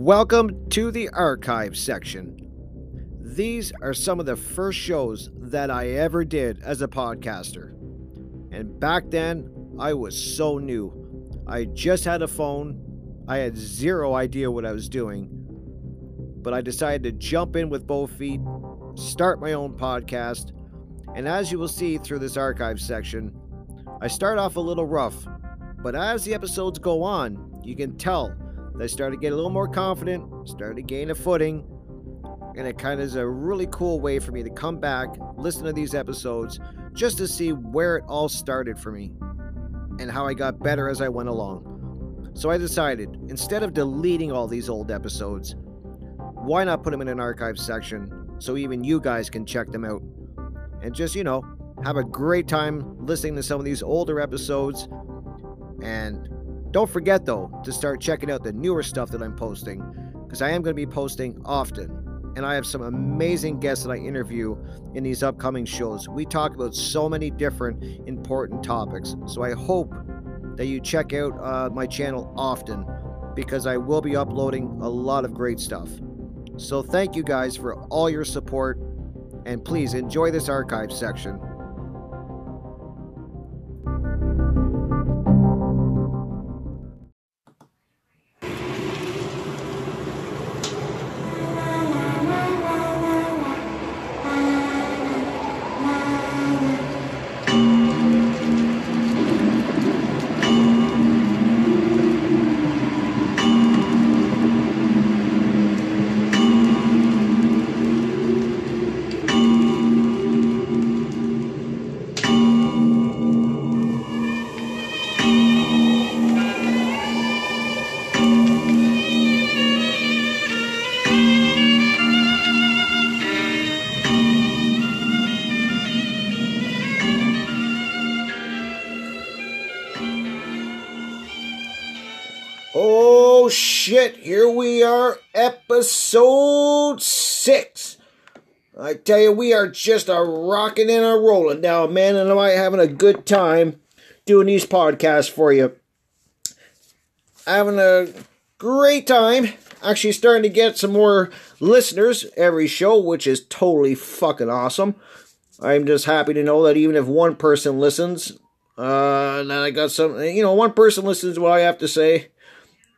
Welcome to the archive section. These are some of the first shows that I ever did as a podcaster. And back then, I was so new. I just had a phone, I had zero idea what I was doing. But I decided to jump in with both feet, start my own podcast, and as you will see through this archive section, I start off a little rough, but as the episodes go on, you can tell I started to get a little more confident, started to gain a footing, and it kind of is a really cool way for me to come back, listen to these episodes, just to see where it all started for me and how I got better as I went along. So I decided, instead of deleting all these old episodes, why not put them in an archive section so even you guys can check them out and just, you know, have a great time listening to some of these older episodes and don't forget, though, to start checking out the newer stuff that I'm posting, because I am going to be posting often. And I have some amazing guests that I interview in these upcoming shows. We talk about so many different important topics. So I hope that you check out uh, my channel often, because I will be uploading a lot of great stuff. So thank you guys for all your support, and please enjoy this archive section. Here we are, episode six. I tell you, we are just a rocking and a rolling now, man, and I having a good time doing these podcasts for you. Having a great time. Actually, starting to get some more listeners every show, which is totally fucking awesome. I'm just happy to know that even if one person listens, uh, then I got some, you know, one person listens to what I have to say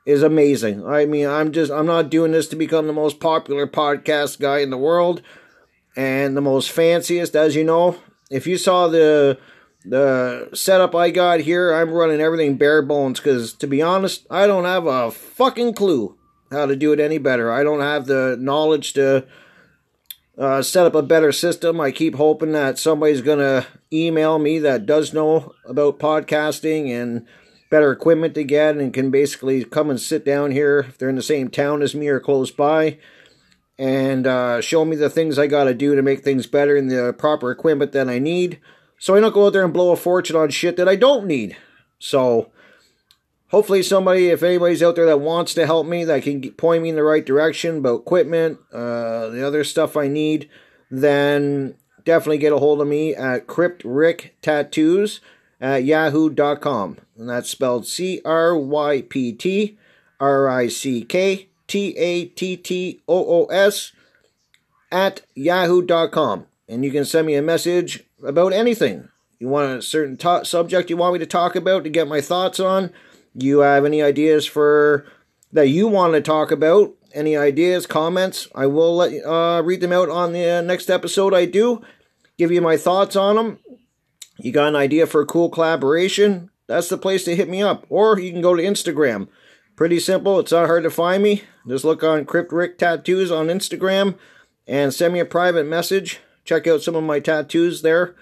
is amazing. I mean, I'm just I'm not doing this to become the most popular podcast guy in the world and the most fanciest, as you know. If you saw the the setup I got here, I'm running everything bare bones because to be honest, I don't have a fucking clue how to do it any better. I don't have the knowledge to uh, set up a better system. I keep hoping that somebody's gonna email me that does know about podcasting and better equipment to get and can basically come and sit down here if they're in the same town as me or close by and uh, show me the things I got to do to make things better and the proper equipment that I need so I don't go out there and blow a fortune on shit that I don't need. So hopefully somebody, if anybody's out there that wants to help me, that can point me in the right direction about equipment, uh, the other stuff I need, then definitely get a hold of me at Crypt Rick Tattoos at yahoo.com. And that's spelled C R Y P T R I C K T A T T O O S at yahoo.com. And you can send me a message about anything. You want a certain subject you want me to talk about to get my thoughts on? You have any ideas for that you want to talk about? Any ideas, comments? I will let uh, read them out on the next episode. I do give you my thoughts on them. You got an idea for a cool collaboration? That's the place to hit me up. Or you can go to Instagram. Pretty simple. It's not hard to find me. Just look on Crypt Rick Tattoos on Instagram and send me a private message. Check out some of my tattoos there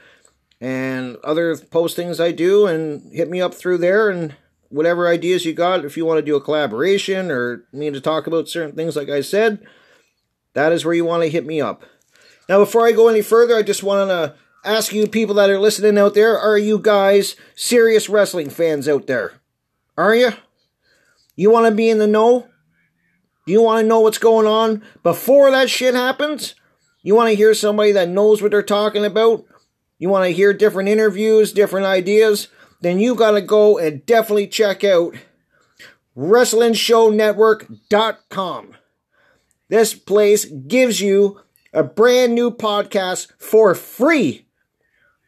and other postings I do and hit me up through there and whatever ideas you got. If you want to do a collaboration or need to talk about certain things, like I said, that is where you want to hit me up. Now, before I go any further, I just want to ask you people that are listening out there, are you guys serious wrestling fans out there? Are you? You want to be in the know? You want to know what's going on before that shit happens? You want to hear somebody that knows what they're talking about? You want to hear different interviews, different ideas? Then you got to go and definitely check out WrestlingShowNetwork.com. This place gives you a brand new podcast for free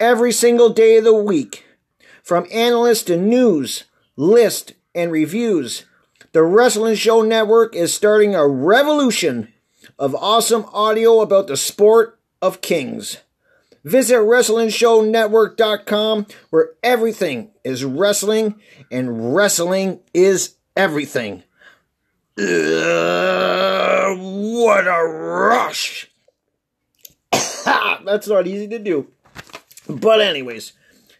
every single day of the week. From analysts to news, list, and reviews, the Wrestling Show Network is starting a revolution of awesome audio about the sport of kings. Visit WrestlingShowNetwork.com where everything is wrestling and wrestling is everything. Ugh, what a rush! That's not easy to do. But, anyways,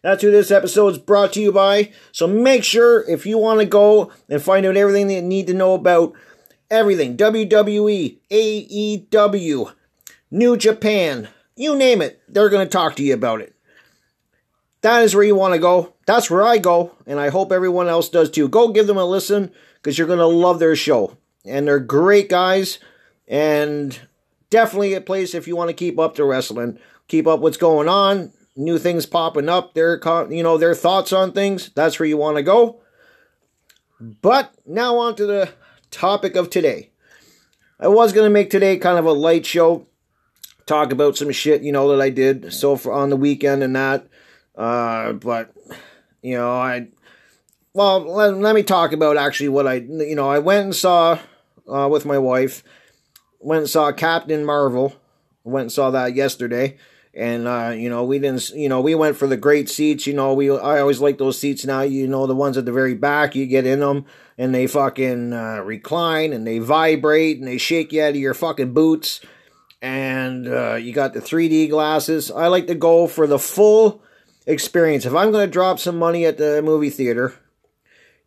that's who this episode is brought to you by. So make sure if you want to go and find out everything that you need to know about everything WWE, AEW, New Japan, you name it, they're going to talk to you about it. That is where you want to go. That's where I go, and I hope everyone else does too. Go give them a listen because you're going to love their show. And they're great guys, and definitely a place if you want to keep up to wrestling, keep up what's going on, new things popping up, their you know their thoughts on things. That's where you want to go. But now on to the topic of today. I was going to make today kind of a light show, talk about some shit, you know, that I did so far on the weekend and that. Uh, but, you know, I, well, let, let me talk about actually what I, you know, I went and saw uh, with my wife, went and saw Captain Marvel, went and saw that yesterday and uh, you know we didn't you know we went for the great seats you know we i always like those seats now you know the ones at the very back you get in them and they fucking uh, recline and they vibrate and they shake you out of your fucking boots. And uh, you got the 3d glasses. I like to go for the full experience. If i'm going to drop some money at the movie theater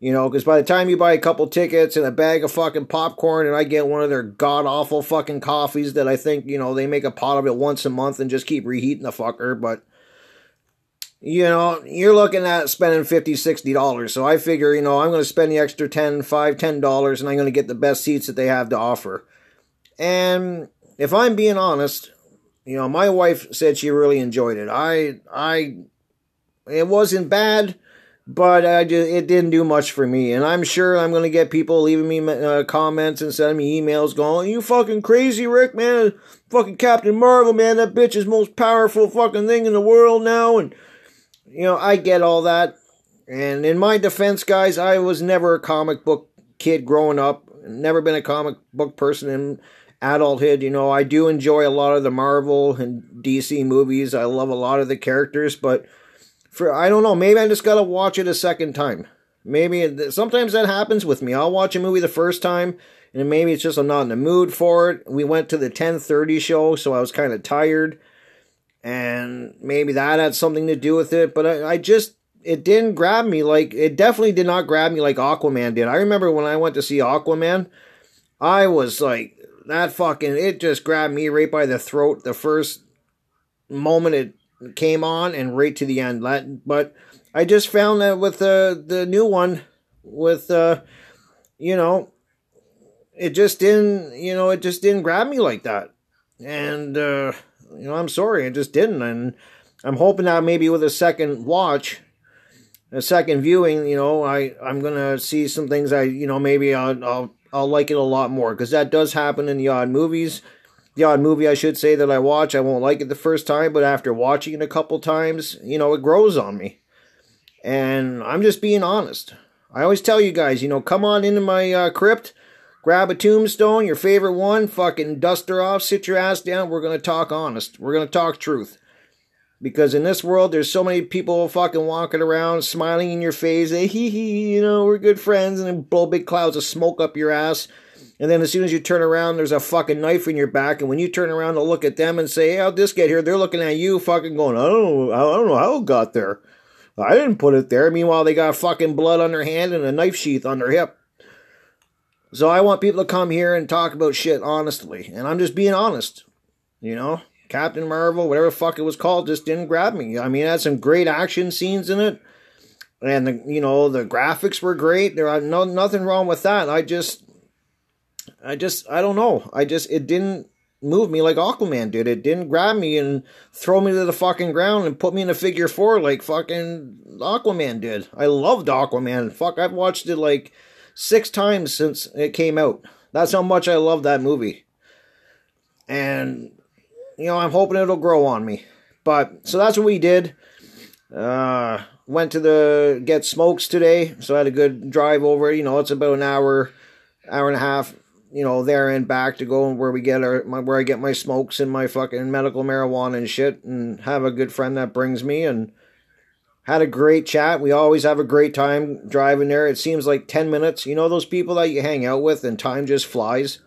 you know, because by the time you buy a couple tickets and a bag of fucking popcorn and I get one of their god awful fucking coffees that I think, you know, they make a pot of it once a month and just keep reheating the fucker, but you know, you're looking at spending 50 $60. So I figure, you know, I'm going to spend the extra 10 5 $10 and I'm going to get the best seats that they have to offer. And if I'm being honest, you know, my wife said she really enjoyed it. I, I, it wasn't bad but I just, it didn't do much for me. And I'm sure I'm to get people leaving me uh, comments and sending me emails going, You fucking crazy, Rick, man. Fucking Captain Marvel, man. That bitch is most powerful fucking thing in the world now. And, you know, I get all that. And in my defense, guys, I was never a comic book kid growing up. Never been a comic book person in adulthood. You know, I do enjoy a lot of the Marvel and DC movies. I love a lot of the characters, but for I don't know, maybe I just gotta watch it a second time. Maybe sometimes that happens with me. I'll watch a movie the first time, and maybe it's just I'm not in the mood for it. We went to the 10:30 show, so I was kind of tired, and maybe that had something to do with it. But I, I just it didn't grab me like it definitely did not grab me like Aquaman did. I remember when I went to see Aquaman, I was like that fucking it just grabbed me right by the throat the first moment it came on and right to the end. But I just found that with the the new one, with uh, you know, it just didn't, you know, it just didn't grab me like that. And uh, you know, I'm sorry, it just didn't. And I'm hoping that maybe with a second watch, a second viewing, you know, I I'm gonna see some things I, you know, maybe I'll I'll, I'll like it a lot more because that does happen in the odd movies the odd movie I should say that I watch, I won't like it the first time, but after watching it a couple times, you know, it grows on me. And I'm just being honest. I always tell you guys, you know, come on into my uh, crypt, grab a tombstone, your favorite one, fucking dust her off, sit your ass down. We're going to talk honest. We're going to talk truth. Because in this world, there's so many people fucking walking around, smiling in your face, hey, hee hee, you know, we're good friends, and then blow big clouds of smoke up your ass and then as soon as you turn around, there's a fucking knife in your back. And when you turn around to look at them and say, hey, how'd this get here? They're looking at you fucking going, I don't know, I don't know how it got there. I didn't put it there. Meanwhile, they got fucking blood on their hand and a knife sheath on their hip. So I want people to come here and talk about shit honestly. And I'm just being honest. You know? Captain Marvel, whatever fuck it was called, just didn't grab me. I mean, it had some great action scenes in it. And the you know, the graphics were great. There are no nothing wrong with that. I just I just I don't know. I just it didn't move me like Aquaman did. It didn't grab me and throw me to the fucking ground and put me in a figure four like fucking Aquaman did. I loved Aquaman. Fuck, I've watched it like six times since it came out. That's how much I love that movie. And, you know, I'm hoping it'll grow on me. But, so that's what we did. Uh, went to the, get smokes today. So I had a good drive over. You know, it's about an hour, hour and a half, you know, there and back to go where we get our, my, where I get my smokes and my fucking medical marijuana and shit. And have a good friend that brings me and, had a great chat. We always have a great time driving there. It seems like 10 minutes. You know those people that you hang out with and time just flies?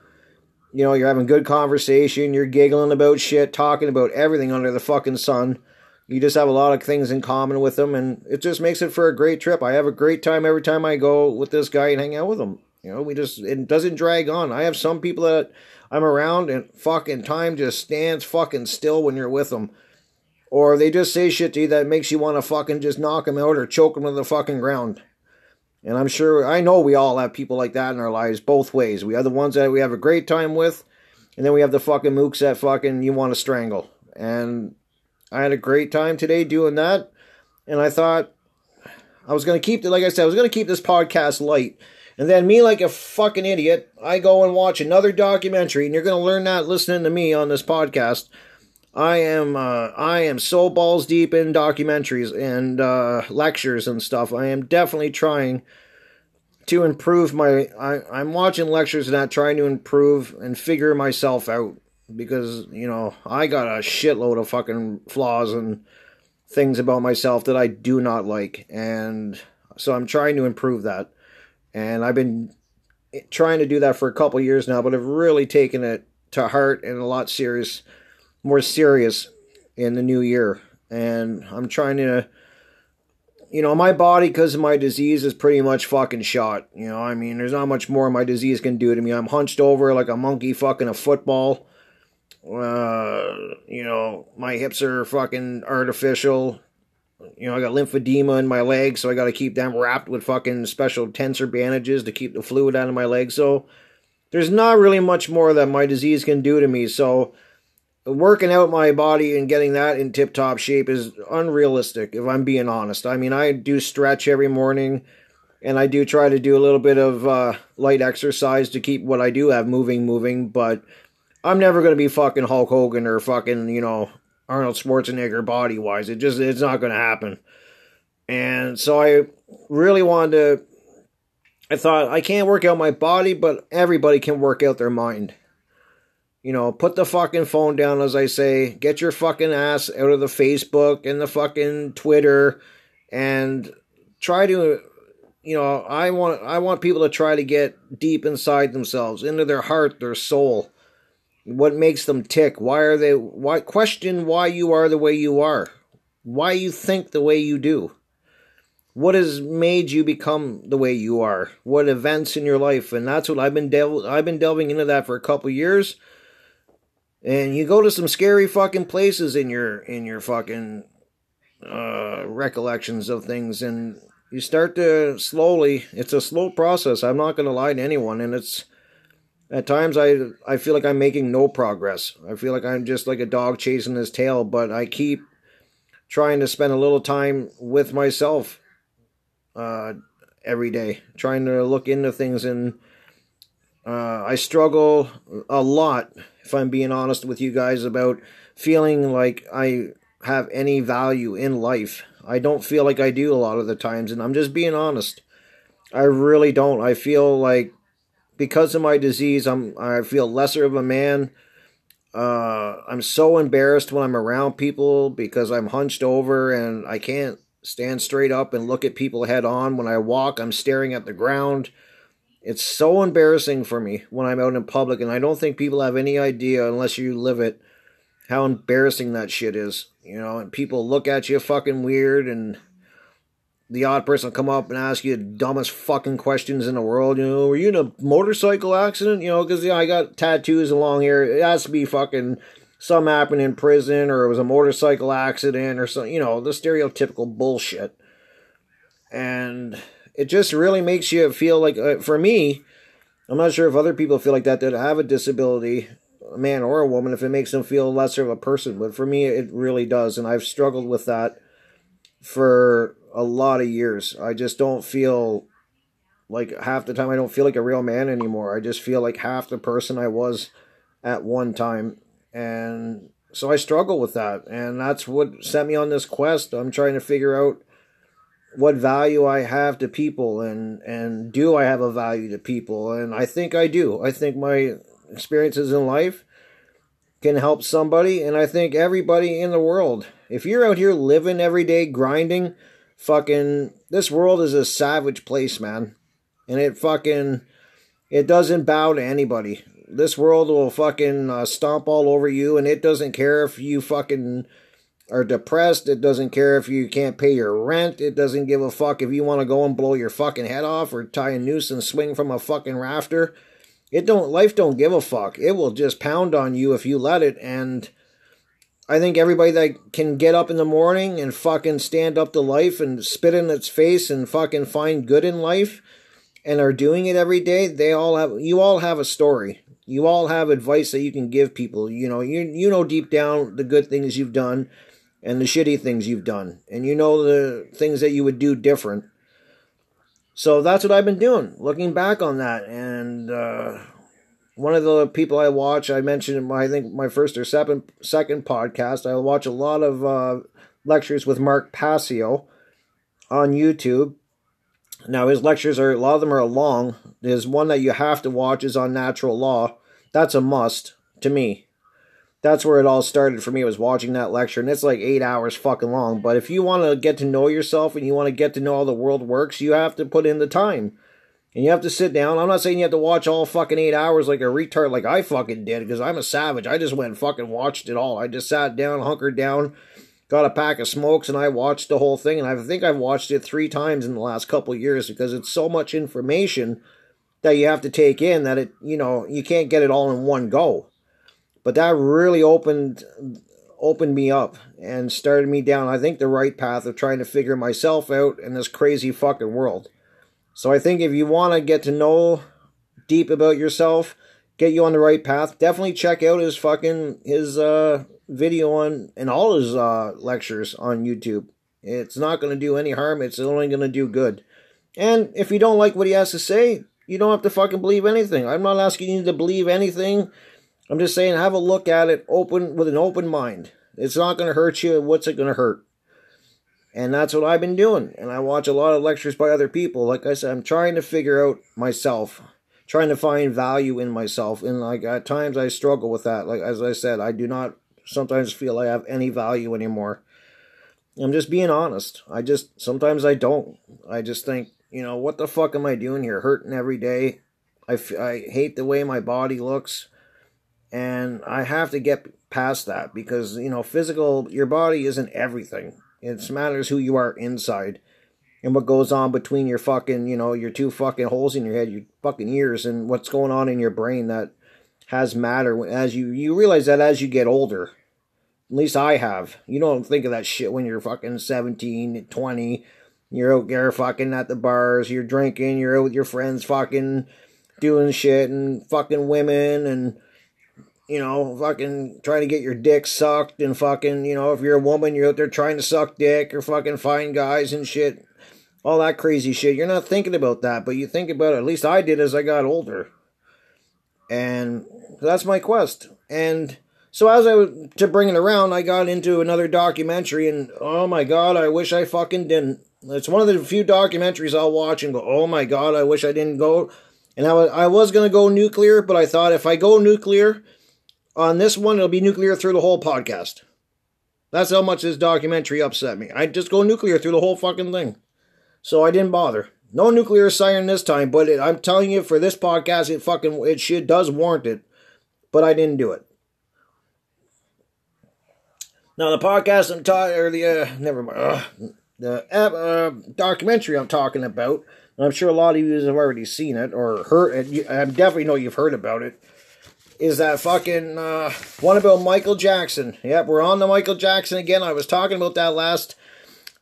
You know, you're having good conversation, you're giggling about shit, talking about everything under the fucking sun. You just have a lot of things in common with them, and it just makes it for a great trip. I have a great time every time I go with this guy and hang out with him. You know, we just, it doesn't drag on. I have some people that I'm around, and fucking time just stands fucking still when you're with them or they just say shit to you that makes you want to fucking just knock them out or choke them to the fucking ground. And I'm sure, I know we all have people like that in our lives both ways. We have the ones that we have a great time with, and then we have the fucking mooks that fucking you want to strangle. And I had a great time today doing that. And I thought I was going to keep, it like I said, I was going to keep this podcast light. And then me, like a fucking idiot, I go and watch another documentary, and you're going to learn that listening to me on this podcast I am uh, I am so balls deep in documentaries and uh, lectures and stuff. I am definitely trying to improve my. I, I'm watching lectures and not trying to improve and figure myself out because you know I got a shitload of fucking flaws and things about myself that I do not like, and so I'm trying to improve that. And I've been trying to do that for a couple years now, but I've really taken it to heart and a lot serious more serious in the new year. And I'm trying to, you know, my body, because of my disease, is pretty much fucking shot. You know, I mean, there's not much more my disease can do to me. I'm hunched over like a monkey fucking a football. Uh, you know, my hips are fucking artificial. You know, I got lymphedema in my legs, so I got to keep them wrapped with fucking special tensor bandages to keep the fluid out of my legs. So there's not really much more that my disease can do to me. So working out my body and getting that in tip top shape is unrealistic, if I'm being honest. I mean, I do stretch every morning and I do try to do a little bit of uh, light exercise to keep what I do have moving, moving, but I'm never going to be fucking Hulk Hogan or fucking, you know, Arnold Schwarzenegger body wise. It just, it's not going to happen. And so I really wanted to, I thought, I can't work out my body, but everybody can work out their mind. You know, put the fucking phone down, as I say. Get your fucking ass out of the Facebook and the fucking Twitter, and try to. You know, I want I want people to try to get deep inside themselves, into their heart, their soul. What makes them tick? Why are they? Why question why you are the way you are? Why you think the way you do? what has made you become the way you are what events in your life and that's what i've been del- i've been delving into that for a couple years and you go to some scary fucking places in your in your fucking uh, recollections of things, and you start to slowly. It's a slow process. I'm not going to lie to anyone, and it's at times I I feel like I'm making no progress. I feel like I'm just like a dog chasing his tail, but I keep trying to spend a little time with myself uh, every day, trying to look into things and uh, I struggle a lot, if I'm being honest with you guys, about feeling like I have any value in life. I don't feel like I do a lot of the times, and I'm just being honest. I really don't. I feel like because of my disease, I'm I feel lesser of a man. Uh, I'm so embarrassed when I'm around people because I'm hunched over and I can't stand straight up and look at people head on. When I walk, I'm staring at the ground. It's so embarrassing for me when I'm out in public, and I don't think people have any idea unless you live it how embarrassing that shit is. You know, and people look at you fucking weird, and the odd person will come up and ask you the dumbest fucking questions in the world. You know, were you in a motorcycle accident? You know, because I got tattoos and long hair. It has to be fucking some happened in prison, or it was a motorcycle accident, or something. You know, the stereotypical bullshit. And it just really makes you feel like, uh, for me, I'm not sure if other people feel like that that have a disability, a man or a woman, if it makes them feel lesser of a person. But for me, it really does. And I've struggled with that for a lot of years. I just don't feel Like half the time, I don't feel like a real man anymore. I just feel like half the person I was at one time. And so I struggle with that. And that's what sent me on this quest. I'm trying to figure out what value I have to people and and do I have a value to people and I think I do. I think my experiences in life can help somebody and I think everybody in the world. If you're out here living every day grinding, fucking this world is a savage place, man. And it fucking it doesn't bow to anybody. This world will fucking uh, stomp all over you and it doesn't care if you fucking are depressed. It doesn't care if you can't pay your rent. It doesn't give a fuck if you want to go and blow your fucking head off or tie a noose and swing from a fucking rafter. It don't life don't give a fuck. It will just pound on you if you let it and I think everybody that can get up in the morning and fucking stand up to life and spit in its face and fucking find good in life and are doing it every day, they all have you all have a story. You all have advice that you can give people. You know, you you know deep down the good things you've done and the shitty things you've done. And you know the things that you would do different. So that's what I've been doing, looking back on that. And uh, one of the people I watch, I mentioned in my, I think my first or second, second podcast, I watch a lot of uh, lectures with Mark Passio on YouTube. Now his lectures are a lot of them are long. There's one that you have to watch is on natural law. That's a must to me that's where it all started for me was watching that lecture and it's like eight hours fucking long but if you want to get to know yourself and you want to get to know how the world works you have to put in the time and you have to sit down. I'm not saying you have to watch all fucking eight hours like a retard like i fucking did because i'm a savage. I just went fucking watched it all. I just sat down hunkered down got a pack of smokes and i watched the whole thing and i think i've watched it three times in the last couple years because it's so much information that you have to take in that it you know you can't get it all in one go but that really opened opened me up and started me down I think the right path of trying to figure myself out in this crazy fucking world. So I think if you want to get to know deep about yourself, get you on the right path, definitely check out his fucking his uh video on and all his uh lectures on YouTube. It's not going to do any harm, it's only going to do good. And if you don't like what he has to say, you don't have to fucking believe anything. I'm not asking you to believe anything I'm just saying, have a look at it open with an open mind. It's not going to hurt you. What's it going to hurt? And that's what I've been doing. And I watch a lot of lectures by other people. Like I said, I'm trying to figure out myself, trying to find value in myself. And like at times I struggle with that. Like as I said, I do not sometimes feel I have any value anymore. I'm just being honest. I just sometimes I don't. I just think, you know, what the fuck am I doing here? Hurting every day. I, f- I hate the way my body looks and I have to get past that because you know physical your body isn't everything. It matters who you are inside and what goes on between your fucking you know your two fucking holes in your head, your fucking ears, and what's going on in your brain that has matter as you you realize that as you get older. At least I have. You don't think of that shit when you're fucking 17, 20. You're out there fucking at the bars, you're drinking, you're out with your friends fucking doing shit and fucking women and you know, fucking trying to get your dick sucked and fucking, you know, if you're a woman, you're out there trying to suck dick or fucking find guys and shit. All that crazy shit. You're not thinking about that, but you think about it. At least I did as I got older. And that's my quest. And so as I was to bring it around, I got into another documentary and oh my god, I wish I fucking didn't. It's one of the few documentaries I'll watch and go, oh my god, I wish I didn't go. And I was, I was going to go nuclear, but I thought if I go nuclear, on this one, it'll be nuclear through the whole podcast. That's how much this documentary upset me. I just go nuclear through the whole fucking thing. So I didn't bother. No nuclear siren this time, but it, I'm telling you, for this podcast, it fucking it shit does warrant it. But I didn't do it. Now the podcast I'm talking, or the uh, never mind, uh, the uh, documentary I'm talking about. I'm sure a lot of you have already seen it or heard it. I definitely know you've heard about it is that fucking uh, one about Michael Jackson. Yep, we're on the Michael Jackson again. I was talking about that last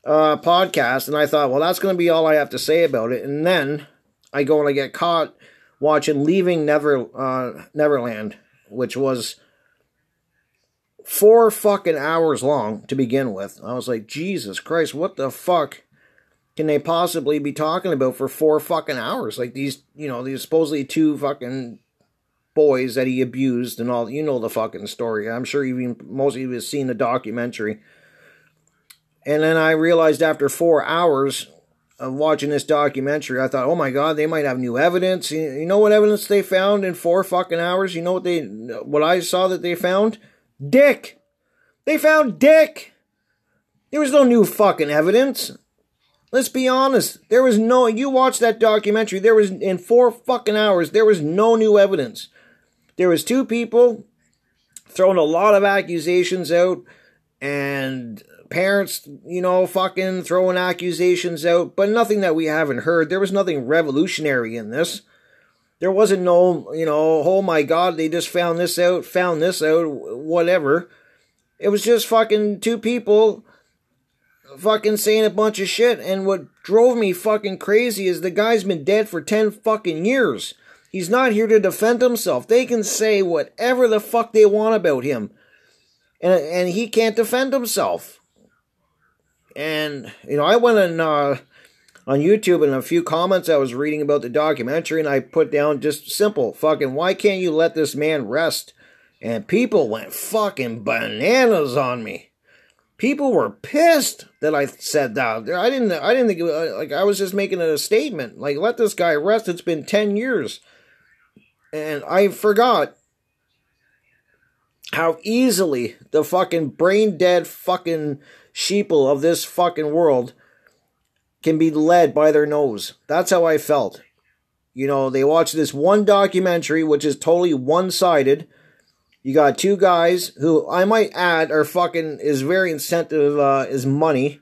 uh, podcast, and I thought, well, that's going to be all I have to say about it. And then I go and I get caught watching Leaving Never uh, Neverland, which was four fucking hours long to begin with. I was like, Jesus Christ, what the fuck can they possibly be talking about for four fucking hours? Like these, you know, these supposedly two fucking boys that he abused and all. You know the fucking story. I'm sure even most of you have seen the documentary. And then I realized after four hours of watching this documentary, I thought, oh my god, they might have new evidence. You know what evidence they found in four fucking hours? You know what they, what I saw that they found? Dick. They found Dick. There was no new fucking evidence. Let's be honest. There was no, you watched that documentary, there was, in four fucking hours, there was no new evidence. There was two people throwing a lot of accusations out and parents, you know, fucking throwing accusations out, but nothing that we haven't heard. There was nothing revolutionary in this. There wasn't no, you know, oh my god, they just found this out, found this out, whatever. It was just fucking two people fucking saying a bunch of shit. And what drove me fucking crazy is the guy's been dead for 10 fucking years. He's not here to defend himself. They can say whatever the fuck they want about him. And, and he can't defend himself. And, you know, I went on, uh, on YouTube and a few comments I was reading about the documentary and I put down just simple fucking, why can't you let this man rest? And people went fucking bananas on me people were pissed that I said that. I didn't. I didn't think was, like I was just making a statement. Like let this guy rest. It's been ten years, and I forgot how easily the fucking brain dead fucking sheeple of this fucking world can be led by their nose. That's how I felt. You know, they watch this one documentary, which is totally one sided you got two guys who I might add are fucking is very incentive uh, is money.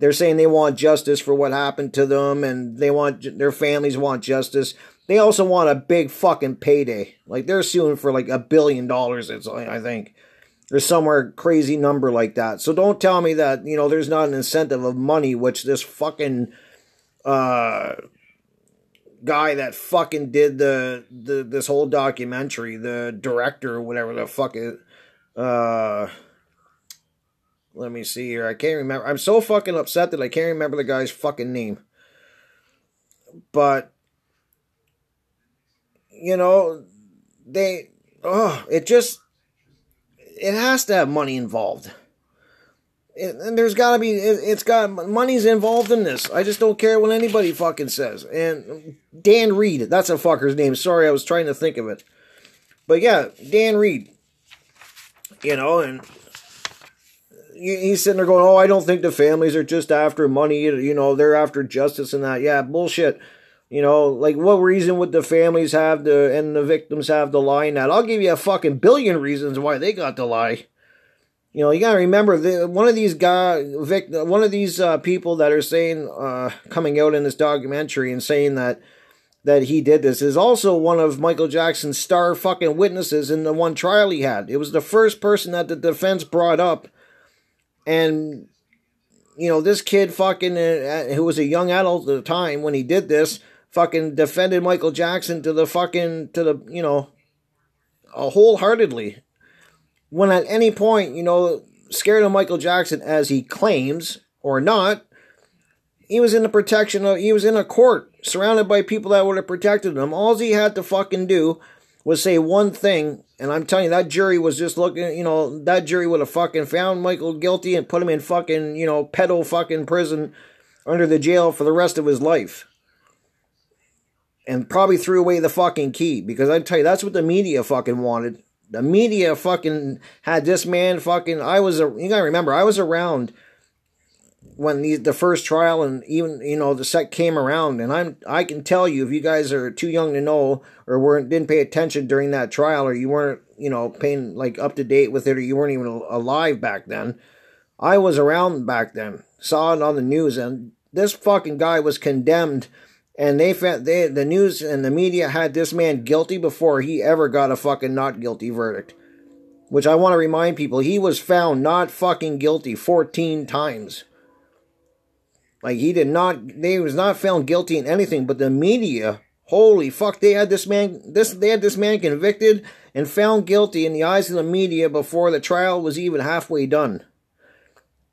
They're saying they want justice for what happened to them, and they want their families want justice. They also want a big fucking payday. Like they're suing for like a billion dollars. It's I think there's somewhere crazy number like that. So don't tell me that you know there's not an incentive of money, which this fucking uh guy that fucking did the, the this whole documentary, the director or whatever the fuck it uh let me see here. I can't remember. I'm so fucking upset that I can't remember the guy's fucking name. But you know, they oh, it just it has to have money involved and there's got to be it's got money's involved in this. I just don't care what anybody fucking says. And Dan Reed, that's a fucker's name. Sorry, I was trying to think of it. But yeah, Dan Reed. You know, and he's sitting there going, "Oh, I don't think the families are just after money. You know, they're after justice and that." Yeah, bullshit. You know, like what reason would the families have to and the victims have to lie that? I'll give you a fucking billion reasons why they got to lie. You know, you gotta remember the, one of these guy, Vic, one of these uh, people that are saying, uh, coming out in this documentary and saying that that he did this is also one of Michael Jackson's star fucking witnesses in the one trial he had. It was the first person that the defense brought up, and you know this kid fucking uh, who was a young adult at the time when he did this fucking defended Michael Jackson to the fucking to the you know wholeheartedly when at any point, you know, scared of Michael Jackson as he claims or not, he was in the protection of, he was in a court surrounded by people that would have protected him. All he had to fucking do was say one thing, and I'm telling you, that jury was just looking, you know, that jury would have fucking found Michael guilty and put him in fucking, you know, pedo fucking prison under the jail for the rest of his life. And probably threw away the fucking key because I tell you, that's what the media fucking wanted the media fucking had this man fucking. I was a. You gotta remember, I was around when the the first trial and even you know the set came around, and I'm I can tell you if you guys are too young to know or weren't didn't pay attention during that trial or you weren't you know paying like up to date with it or you weren't even alive back then. I was around back then, saw it on the news, and this fucking guy was condemned and they found they the news and the media had this man guilty before he ever got a fucking not guilty verdict. Which I want to remind people, he was found not fucking guilty 14 times. Like he did not they was not found guilty in anything, but the media, holy fuck, they had this man this they had this man convicted and found guilty in the eyes of the media before the trial was even halfway done.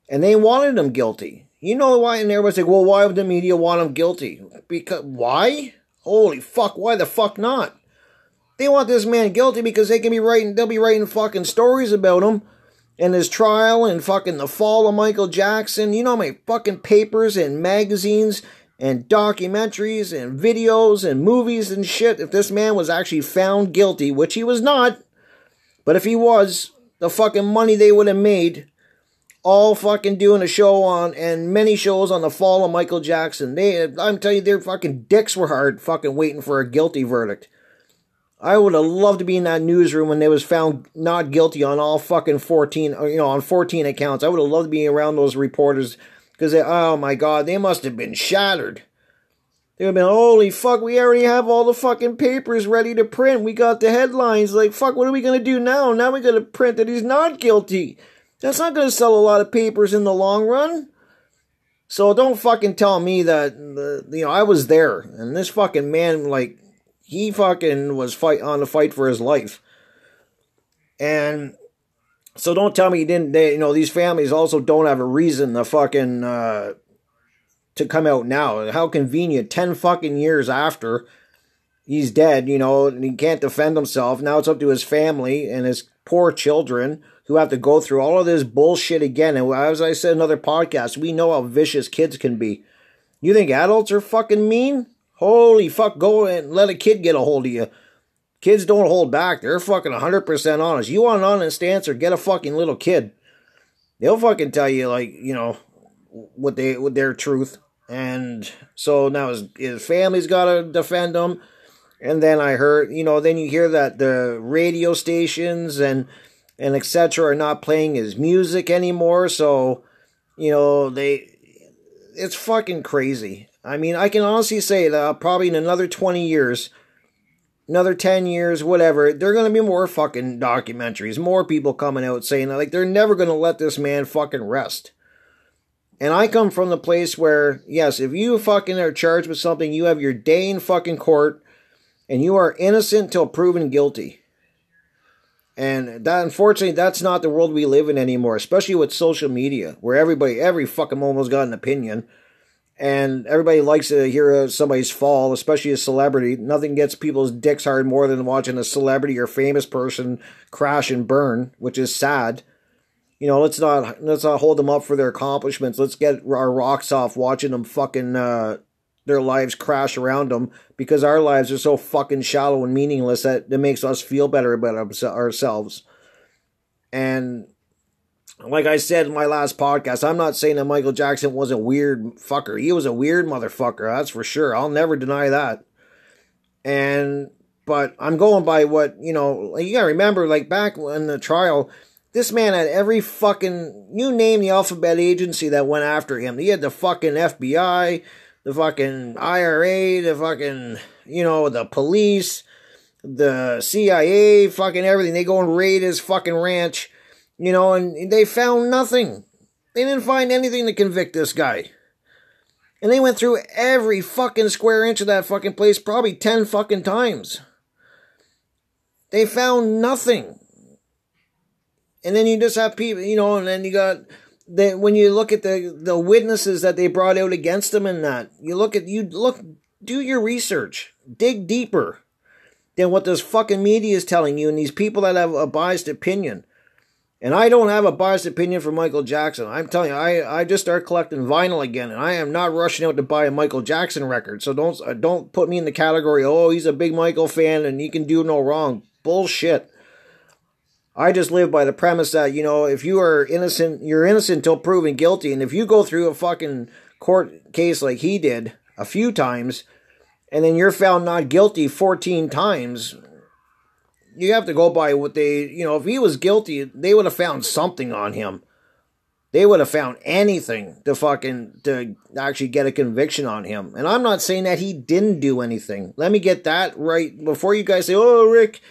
And they wanted him guilty. You know why? And everybody's like, well, why would the media want him guilty? Because, why? Holy fuck, why the fuck not? They want this man guilty because they can be writing, they'll be writing fucking stories about him and his trial and fucking the fall of Michael Jackson. You know many fucking papers and magazines and documentaries and videos and movies and shit if this man was actually found guilty, which he was not. But if he was, the fucking money they would have made all fucking doing a show on and many shows on the fall of Michael Jackson. They I'm telling you their fucking dicks were hard fucking waiting for a guilty verdict. I would have loved to be in that newsroom when they was found not guilty on all fucking 14, uh, you know, on 14 accounts. I would have loved to be around those reporters because oh my god, they must have been shattered. They would have been, holy fuck, we already have all the fucking papers ready to print. We got the headlines. Like, fuck, what are we to do now? Now we got to print that he's not guilty. That's not going to sell a lot of papers in the long run. So don't fucking tell me that, you know, I was there. And this fucking man, like, he fucking was fight on the fight for his life. And so don't tell me he didn't. They, you know, these families also don't have a reason to fucking uh, to come out now. How convenient! Ten fucking years after he's dead, you know, and he can't defend himself. Now it's up to his family and his poor children who have to go through all of this bullshit again. And as I said in another podcast, we know how vicious kids can be. You think adults are fucking mean? Holy fuck! Go and let a kid get a hold of you. Kids don't hold back. They're fucking 100% honest. You want an honest answer, get a fucking little kid. They'll fucking tell you, like, you know, what they, what their truth. And so now his, his family's got to defend him. And then I heard, you know, then you hear that the radio stations and, and etc. are not playing his music anymore. So, you know, they, it's fucking crazy. I mean, I can honestly say that uh, probably in another 20 years, another 10 years, whatever, there are going to be more fucking documentaries, more people coming out saying that, like, they're never going to let this man fucking rest. And I come from the place where, yes, if you fucking are charged with something, you have your day in fucking court, and you are innocent till proven guilty. And that, unfortunately, that's not the world we live in anymore, especially with social media, where everybody, every fucking momo's got an opinion and everybody likes to hear somebody's fall, especially a celebrity. Nothing gets people's dicks hard more than watching a celebrity or famous person crash and burn, which is sad. You know, let's not let's not hold them up for their accomplishments. Let's get our rocks off watching them fucking uh, their lives crash around them because our lives are so fucking shallow and meaningless that it makes us feel better about ourselves. And like I said in my last podcast, I'm not saying that Michael Jackson was a weird fucker. He was a weird motherfucker, that's for sure. I'll never deny that. And but I'm going by what, you know, you gotta remember, like back in the trial, this man had every fucking you name the alphabet agency that went after him. He had the fucking FBI, the fucking IRA, the fucking you know, the police, the CIA, fucking everything. They go and raid his fucking ranch you know, and they found nothing. They didn't find anything to convict this guy. And they went through every fucking square inch of that fucking place probably 10 fucking times. They found nothing. And then you just have people, you know, and then you got the when you look at the the witnesses that they brought out against him and that, you look at you look do your research. Dig deeper than what this fucking media is telling you and these people that have a biased opinion. And I don't have a biased opinion for Michael Jackson. I'm telling you, I, I just start collecting vinyl again, and I am not rushing out to buy a Michael Jackson record. So don't don't put me in the category. Oh, he's a big Michael fan and he can do no wrong. Bullshit. I just live by the premise that you know if you are innocent, you're innocent until proven guilty, and if you go through a fucking court case like he did a few times, and then you're found not guilty 14 times, you have to go by what they, you know, if he was guilty, they would have found something on him. They would have found anything to fucking to actually get a conviction on him. And I'm not saying that he didn't do anything. Let me get that right before you guys say, "Oh, Rick,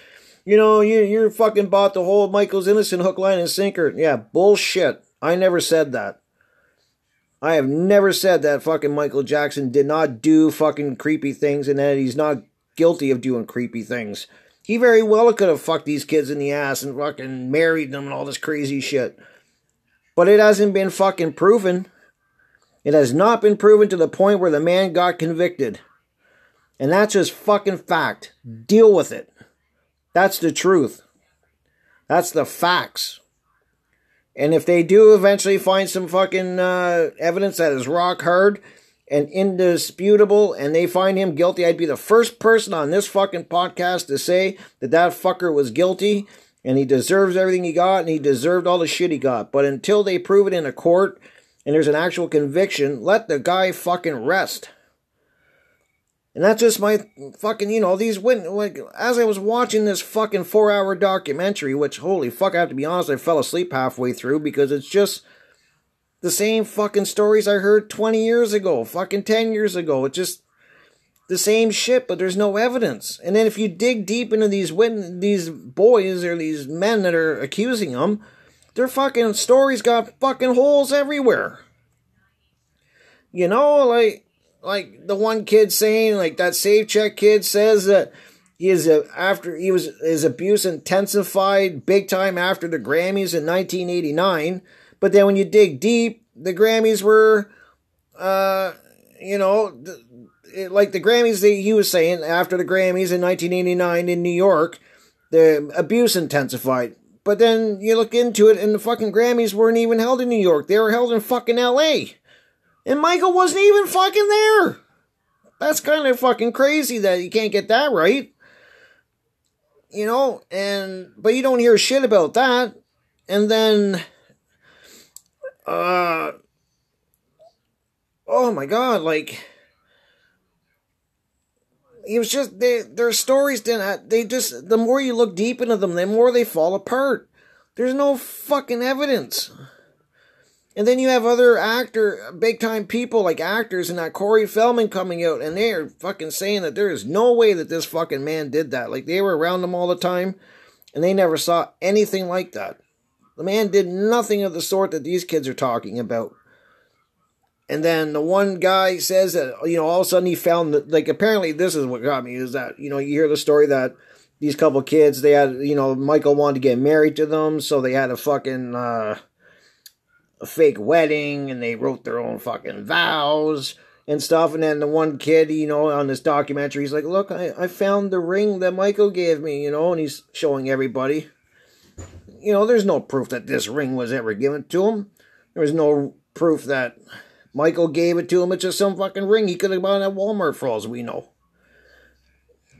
you know, you you fucking bought the whole Michael's innocent hook, line, and sinker." Yeah, bullshit. I never said that. I have never said that fucking Michael Jackson did not do fucking creepy things and that he's not guilty of doing creepy things. He very well could have fucked these kids in the ass and fucking married them and all this crazy shit. But it hasn't been fucking proven. It has not been proven to the point where the man got convicted. And that's just fucking fact. Deal with it. That's the truth. That's the facts. And if they do eventually find some fucking uh, evidence that is rock hard and indisputable and they find him guilty, I'd be the first person on this fucking podcast to say that that fucker was guilty and he deserves everything he got and he deserved all the shit he got. But until they prove it in a court and there's an actual conviction, let the guy fucking rest. And that's just my fucking, you know, these win like as I was watching this fucking four hour documentary, which holy fuck, I have to be honest, I fell asleep halfway through because it's just the same fucking stories I heard 20 years ago, fucking 10 years ago. It's just the same shit, but there's no evidence. And then if you dig deep into these win these boys or these men that are accusing them, their fucking stories got fucking holes everywhere. You know, like like the one kid saying, like that Safechuck kid says that he is a, after he was his abuse intensified big time after the Grammys in 1989. But then when you dig deep, the Grammys were, uh, you know, it, like the Grammys that he was saying after the Grammys in 1989 in New York, the abuse intensified. But then you look into it, and the fucking Grammys weren't even held in New York; they were held in fucking L.A. And Michael wasn't even fucking there. That's kind of fucking crazy that you can't get that right. You know, and but you don't hear shit about that. And then uh oh my god, like it was just they, their stories didn't they just the more you look deep into them the more they fall apart there's no fucking evidence and then you have other actor, big time people like actors and that Corey Feldman coming out and they are fucking saying that there is no way that this fucking man did that. Like they were around him all the time and they never saw anything like that. The man did nothing of the sort that these kids are talking about. And then the one guy says that, you know, all of a sudden he found that, like, apparently this is what got me is that, you know, you hear the story that these couple kids, they had, you know, Michael wanted to get married to them, so they had a fucking, uh, a fake wedding and they wrote their own fucking vows and stuff. And then the one kid, you know, on this documentary, he's like, Look, I, I found the ring that Michael gave me, you know, and he's showing everybody. You know, there's no proof that this ring was ever given to him. There was no proof that Michael gave it to him. It's just some fucking ring he could have bought at Walmart for all we know.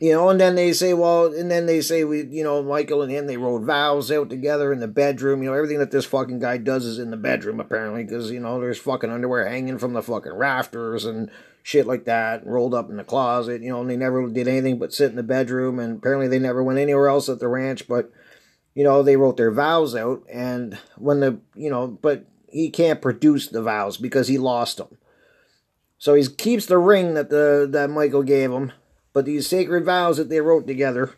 You know, and then they say, well, and then they say, we, you know, Michael and him, they wrote vows out together in the bedroom. You know, everything that this fucking guy does is in the bedroom, apparently, because, you know, there's fucking underwear hanging from the fucking rafters and shit like that, rolled up in the closet, you know, and they never did anything but sit in the bedroom, and apparently they never went anywhere else at the ranch, but, you know, they wrote their vows out, and when the, you know, but he can't produce the vows because he lost them. So he keeps the ring that the that Michael gave him but these sacred vows that they wrote together.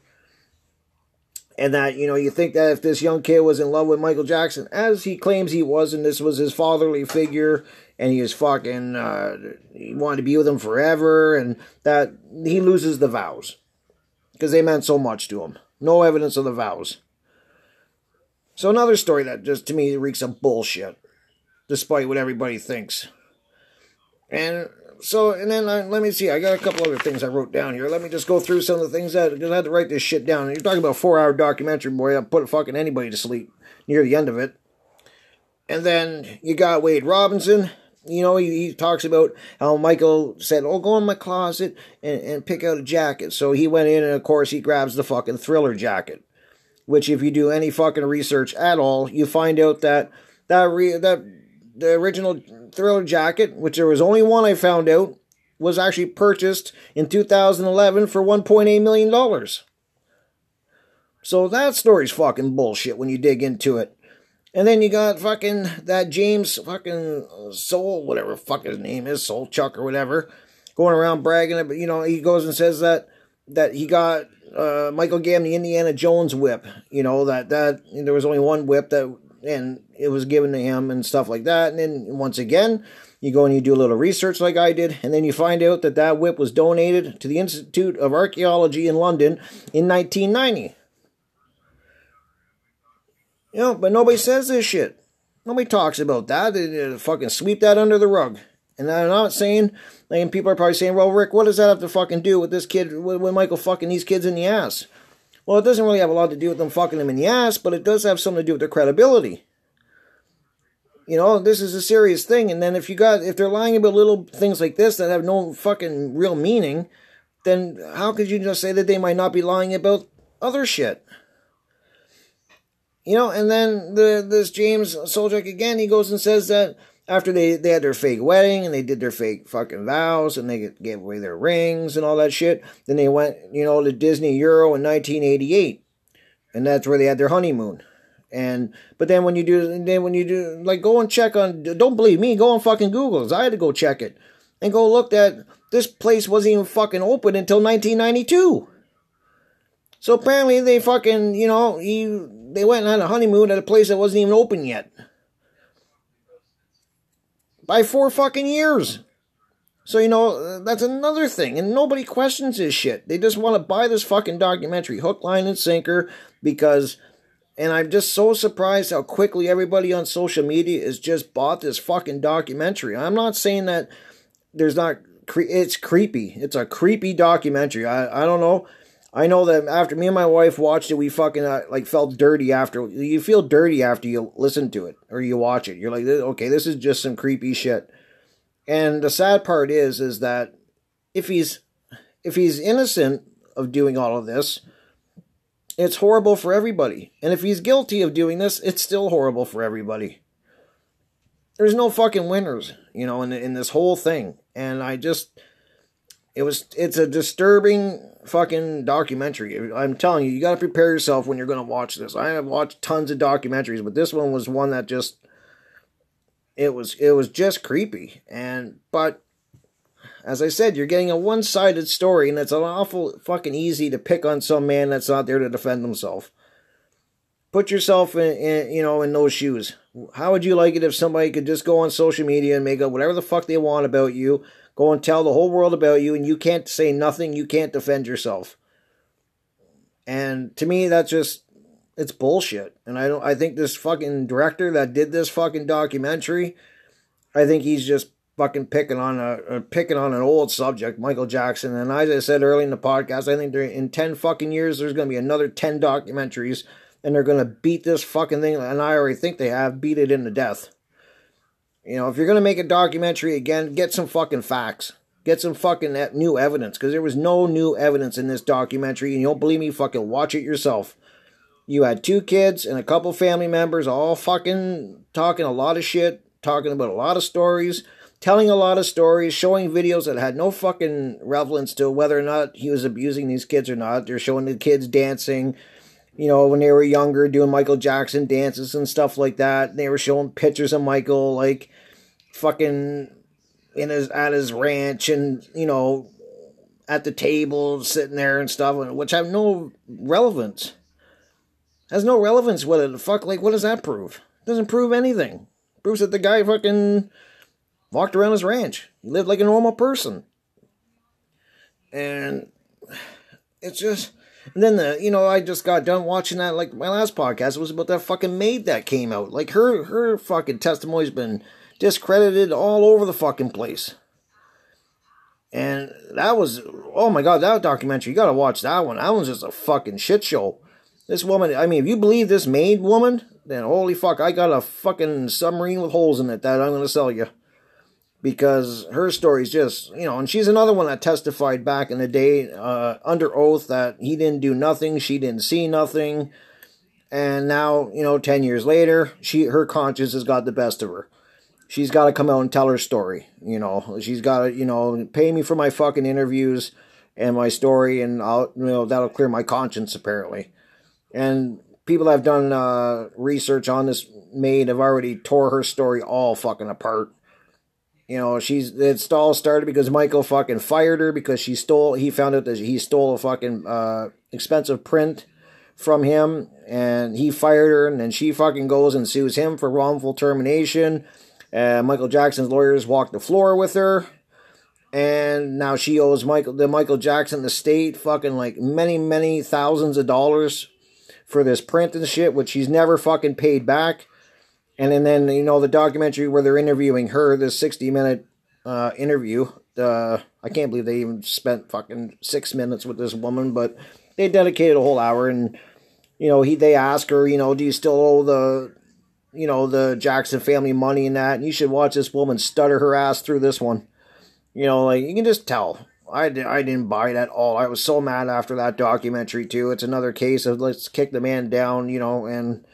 And that, you know, you think that if this young kid was in love with Michael Jackson, as he claims he was, and this was his fatherly figure, and he was fucking, uh, he wanted to be with him forever, and that he loses the vows. Because they meant so much to him. No evidence of the vows. So another story that just, to me, reeks of bullshit. Despite what everybody thinks. And so, and then uh, let me see. I got a couple other things I wrote down here. Let me just go through some of the things that because I had to write this shit down. You're talking about a four-hour documentary, boy. I put fucking anybody to sleep near the end of it. And then you got Wade Robson. You know, he, he talks about how Michael said, "Oh, go in my closet and, and pick out a jacket." So he went in, and of course, he grabs the fucking Thriller jacket. Which, if you do any fucking research at all, you find out that that re- that the original Thriller jacket, which there was only one I found out, was actually purchased in 2011 for 1.8 million dollars. So that story's fucking bullshit when you dig into it. And then you got fucking that James fucking Soul, whatever fuck his name is, Soul Chuck or whatever, going around bragging. About, you know, he goes and says that that he got uh, Michael him the Indiana Jones whip. You know that that there was only one whip that and it was given to him and stuff like that. And then once again, you go and you do a little research like I did, and then you find out that that whip was donated to the Institute of Archaeology in London in 1990. You know, but nobody says this shit. Nobody talks about that. They, they fucking sweep that under the rug. And I'm not saying, and people are probably saying, well, Rick, what does that have to fucking do with this kid, with, with Michael fucking these kids in the ass? Well, it doesn't really have a lot to do with them fucking them in the ass, but it does have something to do with their credibility. You know, this is a serious thing. And then if you got, if they're lying about little things like this that have no fucking real meaning, then how could you just say that they might not be lying about other shit? You know, and then the this James Souljak again, he goes and says that after they, they had their fake wedding and they did their fake fucking vows and they gave away their rings and all that shit, then they went, you know, to Disney Euro in 1988. And that's where they had their honeymoon. And but then when you do then when you do like go and check on don't believe me, go on fucking Google. I had to go check it. And go look that this place wasn't even fucking open until 1992. So apparently they fucking, you know, he, they went on a honeymoon at a place that wasn't even open yet. By four fucking years. So, you know, that's another thing. And nobody questions this shit. They just want to buy this fucking documentary, hook, line, and sinker, because. And I'm just so surprised how quickly everybody on social media has just bought this fucking documentary. I'm not saying that there's not. Cre- It's creepy. It's a creepy documentary. I, I don't know. I know that after me and my wife watched it, we fucking uh, like felt dirty after. You feel dirty after you listen to it or you watch it. You're like, okay, this is just some creepy shit. And the sad part is, is that if he's if he's innocent of doing all of this, it's horrible for everybody. And if he's guilty of doing this, it's still horrible for everybody. There's no fucking winners, you know, in in this whole thing. And I just it was it's a disturbing fucking documentary. I'm telling you, you got to prepare yourself when you're going to watch this. I have watched tons of documentaries, but this one was one that just it was it was just creepy. And but as I said, you're getting a one-sided story, and it's an awful fucking easy to pick on some man that's not there to defend himself. Put yourself in, in you know in those shoes. How would you like it if somebody could just go on social media and make up whatever the fuck they want about you? Go and tell the whole world about you, and you can't say nothing, you can't defend yourself. And to me, that's just it's bullshit. And I don't I think this fucking director that did this fucking documentary, I think he's just fucking picking on a, picking on an old subject, Michael Jackson. And as I said early in the podcast, I think in ten fucking years there's gonna be another ten documentaries, and they're gonna beat this fucking thing. And I already think they have beat it into death. You know, if you're going to make a documentary again, get some fucking facts. Get some fucking new evidence because there was no new evidence in this documentary. And you don't believe me? Fucking watch it yourself. You had two kids and a couple family members all fucking talking a lot of shit, talking about a lot of stories, telling a lot of stories, showing videos that had no fucking relevance to whether or not he was abusing these kids or not. They're showing the kids dancing, you know, when they were younger, doing Michael Jackson dances and stuff like that. They were showing pictures of Michael, like, fucking in his at his ranch and you know at the table sitting there and stuff which have no relevance. Has no relevance what the fuck like what does that prove? Doesn't prove anything. Proves that the guy fucking walked around his ranch. He lived like a normal person. And it's just and then the you know I just got done watching that like my last podcast was about that fucking maid that came out like her her fucking testimony's been discredited all over the fucking place. And that was, oh my god, that documentary, you gotta watch that one. That one's just a fucking shit show. This woman, I mean, if you believe this maid woman, then holy fuck, I got a fucking submarine with holes in it that I'm gonna sell you. Because her story's just, you know, and she's another one that testified back in the day uh, under oath that he didn't do nothing, she didn't see nothing. And now, you know, 10 years later, she her conscience has got the best of her she's got to come out and tell her story. You know, she's got to, you know, pay me for my fucking interviews and my story, and I'll, you know, that'll clear my conscience apparently. And people that have done uh, research on this maid have already tore her story all fucking apart. You know, she's it's all started because Michael fucking fired her because she stole. He found out that he stole a fucking uh, expensive print from him, and he fired her, and then she fucking goes and sues him for wrongful termination uh, Michael Jackson's lawyers walked the floor with her. And now she owes Michael the Michael Jackson estate fucking like many, many thousands of dollars for this print and shit, which she's never fucking paid back. And then, then you know, the documentary where they're interviewing her, this 60 minute uh, interview. Uh, I can't believe they even spent fucking six minutes with this woman, but they dedicated a whole hour. And you know, he they ask her, you know, do you still owe the, you know, the Jackson family money and that? And you should watch this woman stutter her ass through this one. You know, like you can just tell. I, I didn't buy it at all. I was so mad after that documentary too. It's another case of let's kick the man down, you know, and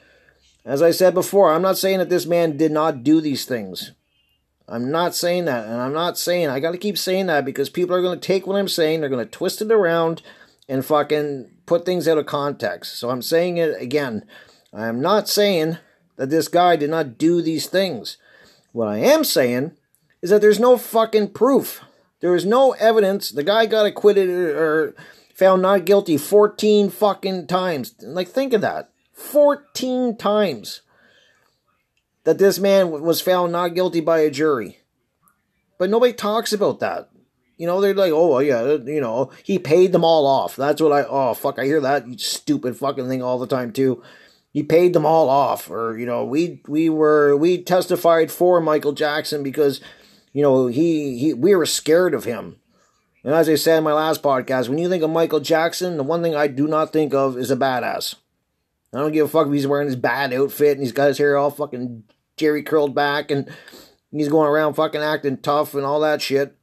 as I said before, I'm not saying that this man did not do these things. I'm not saying that, and I'm not saying I got to keep saying that because people are going to take what I'm saying, they're going to twist it around and fucking put things out of context. So I'm saying it again. I'm not saying that this guy did not do these things. What I am saying is that there's no fucking proof. There is no evidence. The guy got acquitted or found not guilty 14 fucking times. Like, think of that. 14 times that this man was found not guilty by a jury. But nobody talks about that. You know, they're like, oh, yeah, you know, he paid them all off. That's what I, oh, fuck, I hear that stupid fucking thing all the time, too. He paid them all off. Or, you know, we, we were, we testified for Michael Jackson because, you know, he, he, we were scared of him. And as I said in my last podcast, when you think of Michael Jackson, the one thing I do not think of is a badass. I don't give a fuck if he's wearing his bad outfit and he's got his hair all fucking Jheri curled back and he's going around fucking acting tough and all that shit.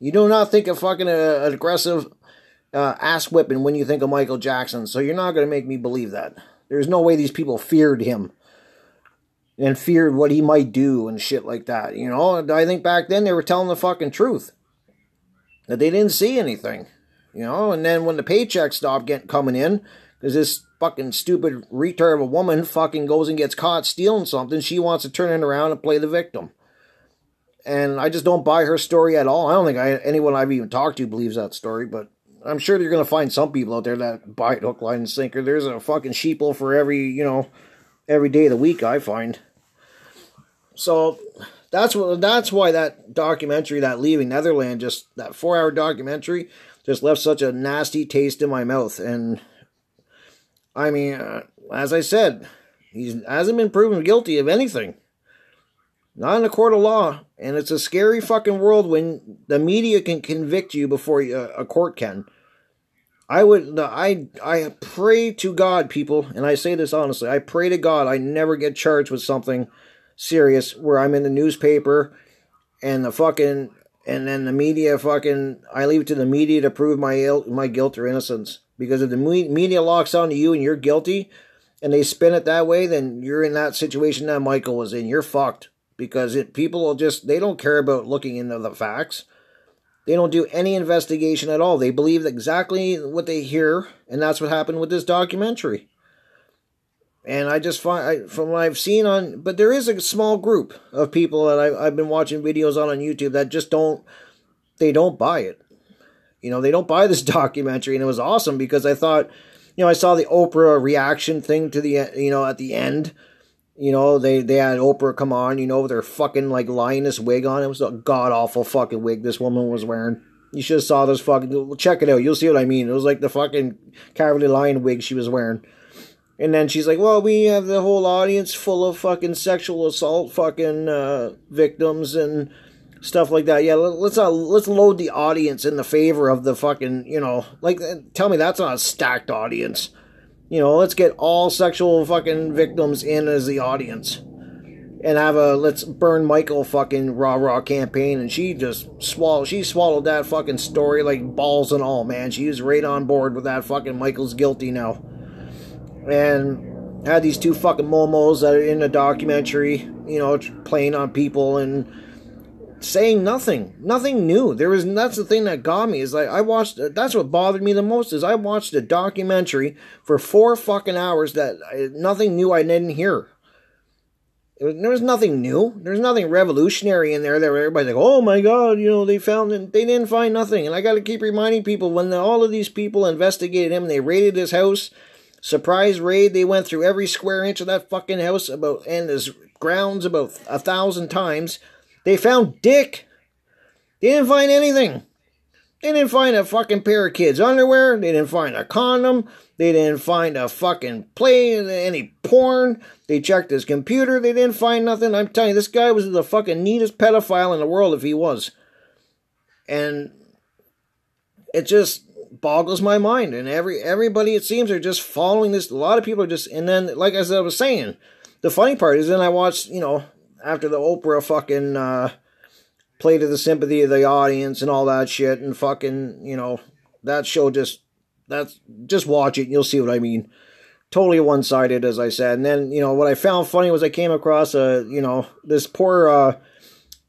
You do not think of fucking an aggressive uh, ass whipping when you think of Michael Jackson, so you're not going to make me believe that. There's no way these people feared him and feared what he might do and shit like that. You know, I think back then they were telling the fucking truth that they didn't see anything. You know, and then when the paycheck stopped getting coming in, because this fucking stupid retard of a woman fucking goes and gets caught stealing something. She wants to turn it around and play the victim. And I just don't buy her story at all. I don't think I, anyone I've even talked to believes that story, but I'm sure you're going to find some people out there that buy it hook, line, and sinker. There's a fucking sheeple for every, you know, every day of the week, I find. So that's what that's why that documentary, that Leaving Neverland, just that four hour documentary, just left such a nasty taste in my mouth. And I mean, uh, as I said, he hasn't been proven guilty of anything. Not in a court of law. And it's a scary fucking world when the media can convict you before uh, a court can. I would, I, I pray to God, people, and I say this honestly, I pray to God I never get charged with something serious where I'm in the newspaper and the fucking, and then the media fucking, I leave it to the media to prove my, my guilt or innocence. Because if the media locks onto you and you're guilty, and they spin it that way, then you're in that situation that Michael was in. You're fucked because it, people will just they don't care about looking into the facts. They don't do any investigation at all. They believe exactly what they hear, and that's what happened with this documentary. And I just find, I, from what I've seen on, but there is a small group of people that I, I've been watching videos on on YouTube that just don't, they don't buy it. You know, they don't buy this documentary, and it was awesome because I thought, you know, I saw the Oprah reaction thing to the, you know, at the end. You know, they they had Oprah come on, you know, with her fucking like lioness wig on. It was a god awful fucking wig this woman was wearing. You should have saw this fucking. Check it out. You'll see what I mean. It was like the fucking Cowardly Lion wig she was wearing. And then she's like, "Well, we have the whole audience full of fucking sexual assault fucking uh, victims and." Stuff like that. Yeah, let's uh, let's load the audience in the favor of the fucking you know like uh, tell me that's not a stacked audience. You know, let's get all sexual fucking victims in as the audience, and have a let's burn Michael fucking rah rah campaign. And she just swallowed she swallowed that fucking story like balls and all. Man, she was right on board with that fucking Michael's guilty now, and had these two fucking momos that are in the documentary. You know, playing on people and saying nothing, nothing new. There was that's the thing that got me is like I watched. That's what bothered me the most is I watched a documentary for four fucking hours that I, nothing new I didn't hear. Was, there was nothing new. There's nothing revolutionary in there. That everybody's like, oh my god, you know they found it. They didn't find nothing. And I got to keep reminding people when the, all of these people investigated him, they raided his house. Surprise raid. They went through every square inch of that fucking house about and his grounds about a thousand times they found Dick. They didn't find anything. They didn't find a fucking pair of kids' underwear. They didn't find a condom. They didn't find a fucking play, any porn. They checked his computer. They didn't find nothing. I'm telling you, this guy was the fucking neatest pedophile in the world if he was. And it just boggles my mind. And every everybody, it seems, are just following this. A lot of people are just. And then, like as I was saying, the funny part is then I watched, you know, after the Oprah fucking. Uh, play to the sympathy of the audience and all that shit and fucking, you know, that show just that's just watch it and you'll see what I mean. Totally one sided, as I said. And then, you know, what I found funny was I came across a, you know, this poor uh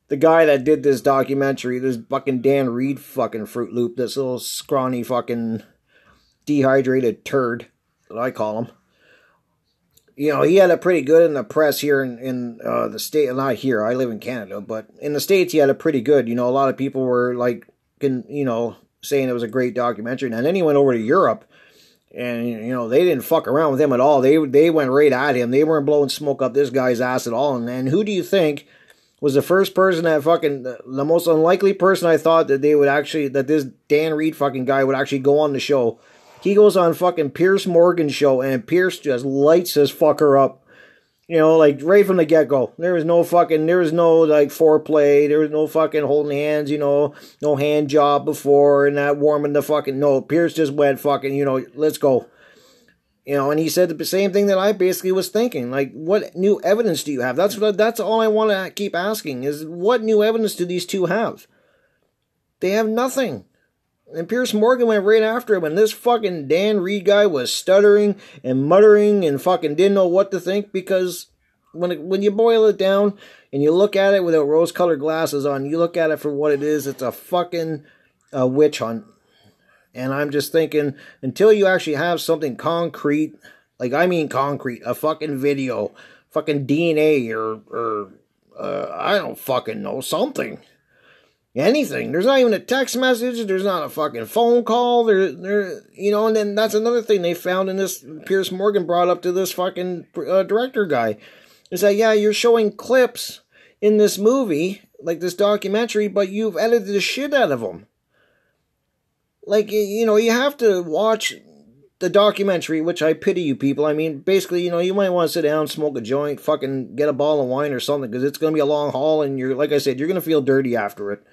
the guy that did this documentary, this fucking Dan Reed fucking Fruit Loop, this little scrawny fucking dehydrated turd that I call him you know, he had it pretty good in the press here in, in uh, the state. Not here, I live in Canada, but in the States, he had it pretty good. You know, a lot of people were like, can, you know, saying it was a great documentary. And then he went over to Europe, and, you know, they didn't fuck around with him at all. They, they went right at him. They weren't blowing smoke up this guy's ass at all. And, and who do you think was the first person that fucking, the most unlikely person I thought that they would actually, that this Dan Reed fucking guy would actually go on the show? He goes on fucking Piers Morgan show and Piers just lights his fucker up. You know, like right from the get go. There was no fucking, there was no like foreplay. There was no fucking holding hands, you know, no hand job before and that warming the fucking, no. Piers just went fucking, you know, let's go. You know, and he said the same thing that I basically was thinking. Like, what new evidence do you have? That's what, that's all I want to keep asking is what new evidence do these two have? They have nothing. And Piers Morgan went right after him, and this fucking Dan Reed guy was stuttering and muttering and fucking didn't know what to think because when it, when you boil it down and you look at it without rose-colored glasses on, you look at it for what it is. It's a fucking uh, witch hunt. And I'm just thinking, until you actually have something concrete, like I mean concrete, a fucking video, fucking DNA or or uh, I don't fucking know something anything. There's not even a text message. There's not a fucking phone call. There, there, you know. And then that's another thing they found in this. Piers Morgan brought up to this fucking uh, director guy is that yeah, you're showing clips in this movie, like this documentary, but you've edited the shit out of them. Like you know, you have to watch the documentary, which I pity you people. I mean, basically, you know, you might want to sit down, smoke a joint, fucking get a bottle of wine or something, because it's going to be a long haul, and you're, like I said, you're going to feel dirty after it.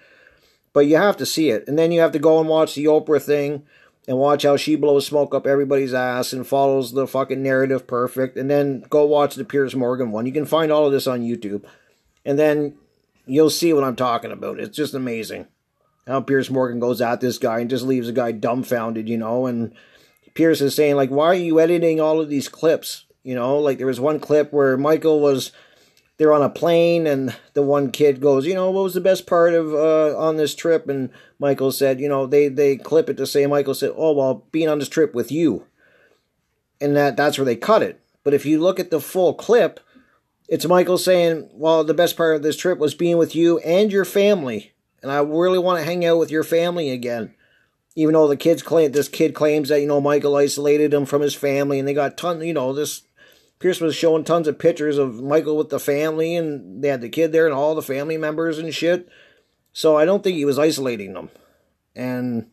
But you have to see it. And then you have to go and watch the Oprah thing and watch how she blows smoke up everybody's ass and follows the fucking narrative perfect. And then go watch the Piers Morgan one. You can find all of this on YouTube. And then you'll see what I'm talking about. It's just amazing how Piers Morgan goes at this guy and just leaves the guy dumbfounded, you know. And Piers is saying, like, why are you editing all of these clips? You know, like there was one clip where Michael was they're on a plane and the one kid goes, you know, what was the best part of uh, on this trip? And Michael said, you know, they they clip it to say Michael said, oh well, being on this trip with you, and that that's where they cut it. But if you look at the full clip, it's Michael saying, well, the best part of this trip was being with you and your family, and I really want to hang out with your family again. Even though the kids claim this kid claims that you know Michael isolated him from his family, and they got ton, you know, this Piers was showing tons of pictures of Michael with the family, and they had the kid there and all the family members and shit. So I don't think he was isolating them. And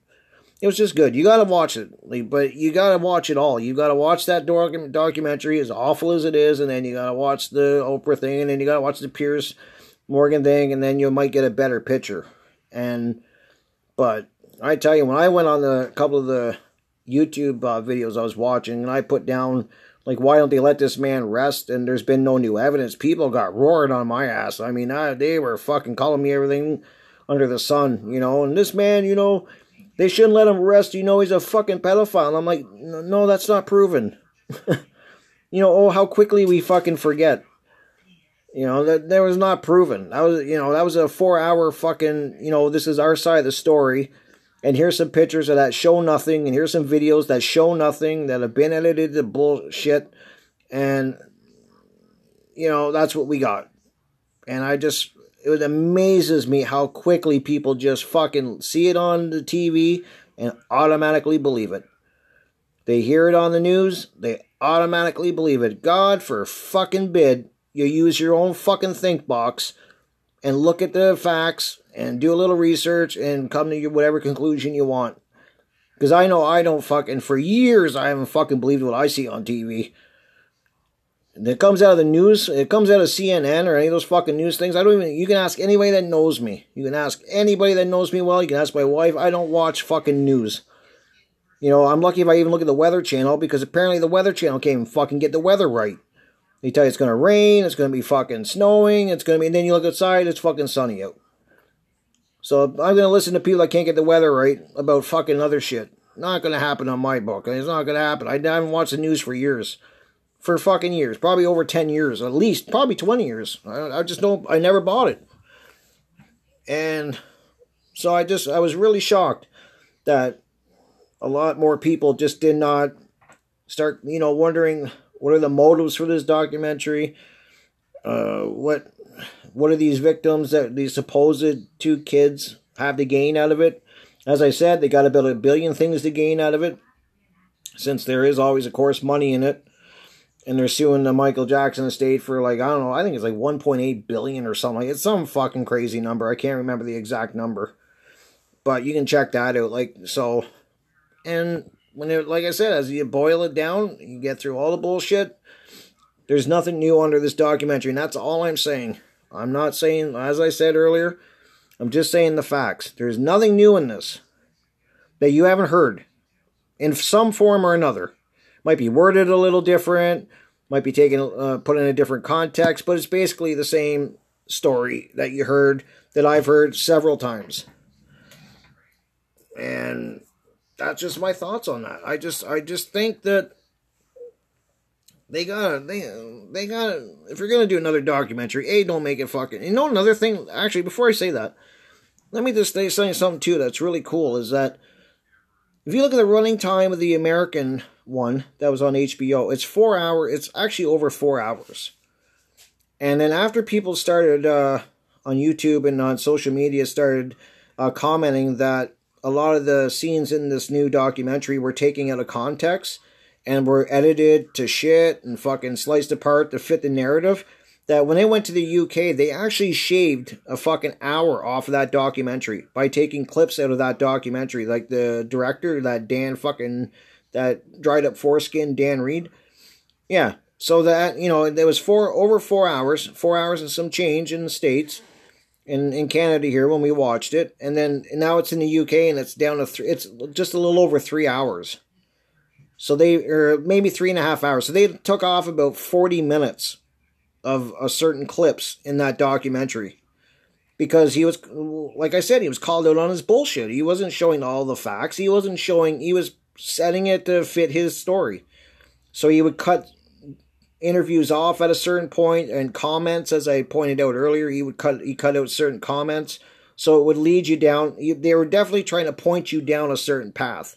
it was just good. You got to watch it, but you got to watch it all. You got to watch that doc- documentary, as awful as it is, and then you got to watch the Oprah thing, and then you got to watch the Piers Morgan thing, and then you might get a better picture. And but I tell you, when I went on the couple of the YouTube uh, videos I was watching, and I put down like, why don't they let this man rest? And there's been no new evidence. People got roared on my ass. I mean, I, they were fucking calling me everything under the sun, you know. And this man, you know, they shouldn't let him rest. You know, he's a fucking pedophile. I'm like, no, that's not proven. you know, oh, how quickly we fucking forget. You know, that, that was not proven. That was, you know, that was a four hour fucking, you know, this is our side of the story and here's some pictures of that show nothing, and here's some videos that show nothing that have been edited to bullshit, and you know that's what we got. And I just it amazes me how quickly people just fucking see it on the TV and automatically believe it. They hear it on the news, they automatically believe it. God for fucking bid, you use your own fucking think box and look at the facts and do a little research and come to whatever conclusion you want. Because I know I don't fucking, for years, I haven't fucking believed what I see on TV. It comes out of the news, it comes out of CNN or any of those fucking news things. I don't even, you can ask anybody that knows me. You can ask anybody that knows me well. You can ask my wife. I don't watch fucking news. You know, I'm lucky if I even look at the Weather Channel because apparently the Weather Channel can't even fucking get the weather right. They tell you it's gonna rain, it's gonna be fucking snowing, it's gonna be, and then you look outside, it's fucking sunny out. So I'm gonna listen to people that can't get the weather right about fucking other shit. Not gonna happen on my book. It's not gonna happen. I haven't watched the news for years, for fucking years, probably over ten years, at least, probably twenty years. I, I just don't. I never bought it, and so I just I was really shocked that a lot more people just did not start, you know, wondering what are the motives for this documentary? Uh, what what are these victims that these supposed two kids have to gain out of it? As I said, they got about a billion things to gain out of it, since there is always, of course, money in it. And they're suing the Michael Jackson estate for like I don't know, I think it's like 1.8 billion or something. It's some fucking crazy number. I can't remember the exact number, but you can check that out. Like so, and when it, like I said, as you boil it down, you get through all the bullshit. There's nothing new under this documentary, and that's all I'm saying. I'm not saying, as I said earlier, I'm just saying the facts. There's nothing new in this that you haven't heard in some form or another. Might be worded a little different, might be taken uh, put in a different context, but it's basically the same story that you heard that I've heard several times. And that's just my thoughts on that. I just I just think that they gotta they they gotta if you're gonna do another documentary, a don't make it fucking. You know another thing. Actually, before I say that, let me just say something too that's really cool. Is that if you look at the running time of the American one that was on HBO, it's four hour. It's actually over four hours. And then after people started uh, on YouTube and on social media started uh, commenting that a lot of the scenes in this new documentary were taken out of context and were edited to shit and fucking sliced apart to fit the narrative. That when they went to the UK, they actually shaved a fucking hour off of that documentary by taking clips out of that documentary. Like the director, that Dan fucking, that dried up foreskin, Dan Reed. Yeah. So that, you know, there was four, over four hours, four hours and some change in the States in in Canada here when we watched it, and then now it's in the UK and it's down to three. It's just a little over three hours. So they or maybe three and a half hours. So they took off about forty minutes of a certain clips in that documentary because he was like I said he was called out on his bullshit. He wasn't showing all the facts. He wasn't showing. He was setting it to fit his story. So he would cut interviews off at a certain point and comments as i pointed out earlier he would cut he cut out certain comments so it would lead you down they were definitely trying to point you down a certain path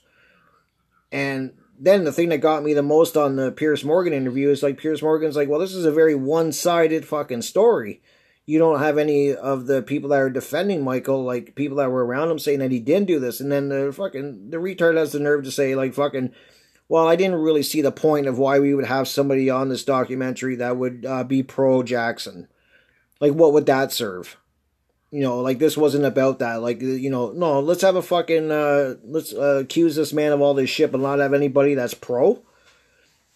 and then the thing that got me the most on the Piers Morgan interview is like Piers Morgan's like, well, this is a very one-sided fucking story. You don't have any of the people that are defending Michael, like people that were around him, saying that he didn't do this, and then the fucking the retard has the nerve to say like fucking well, I didn't really see the point of why we would have somebody on this documentary that would uh, be pro Jackson. Like, what would that serve? You know, like this wasn't about that. Like, you know, no, let's have a fucking uh, let's uh, accuse this man of all this shit, but not have anybody that's pro.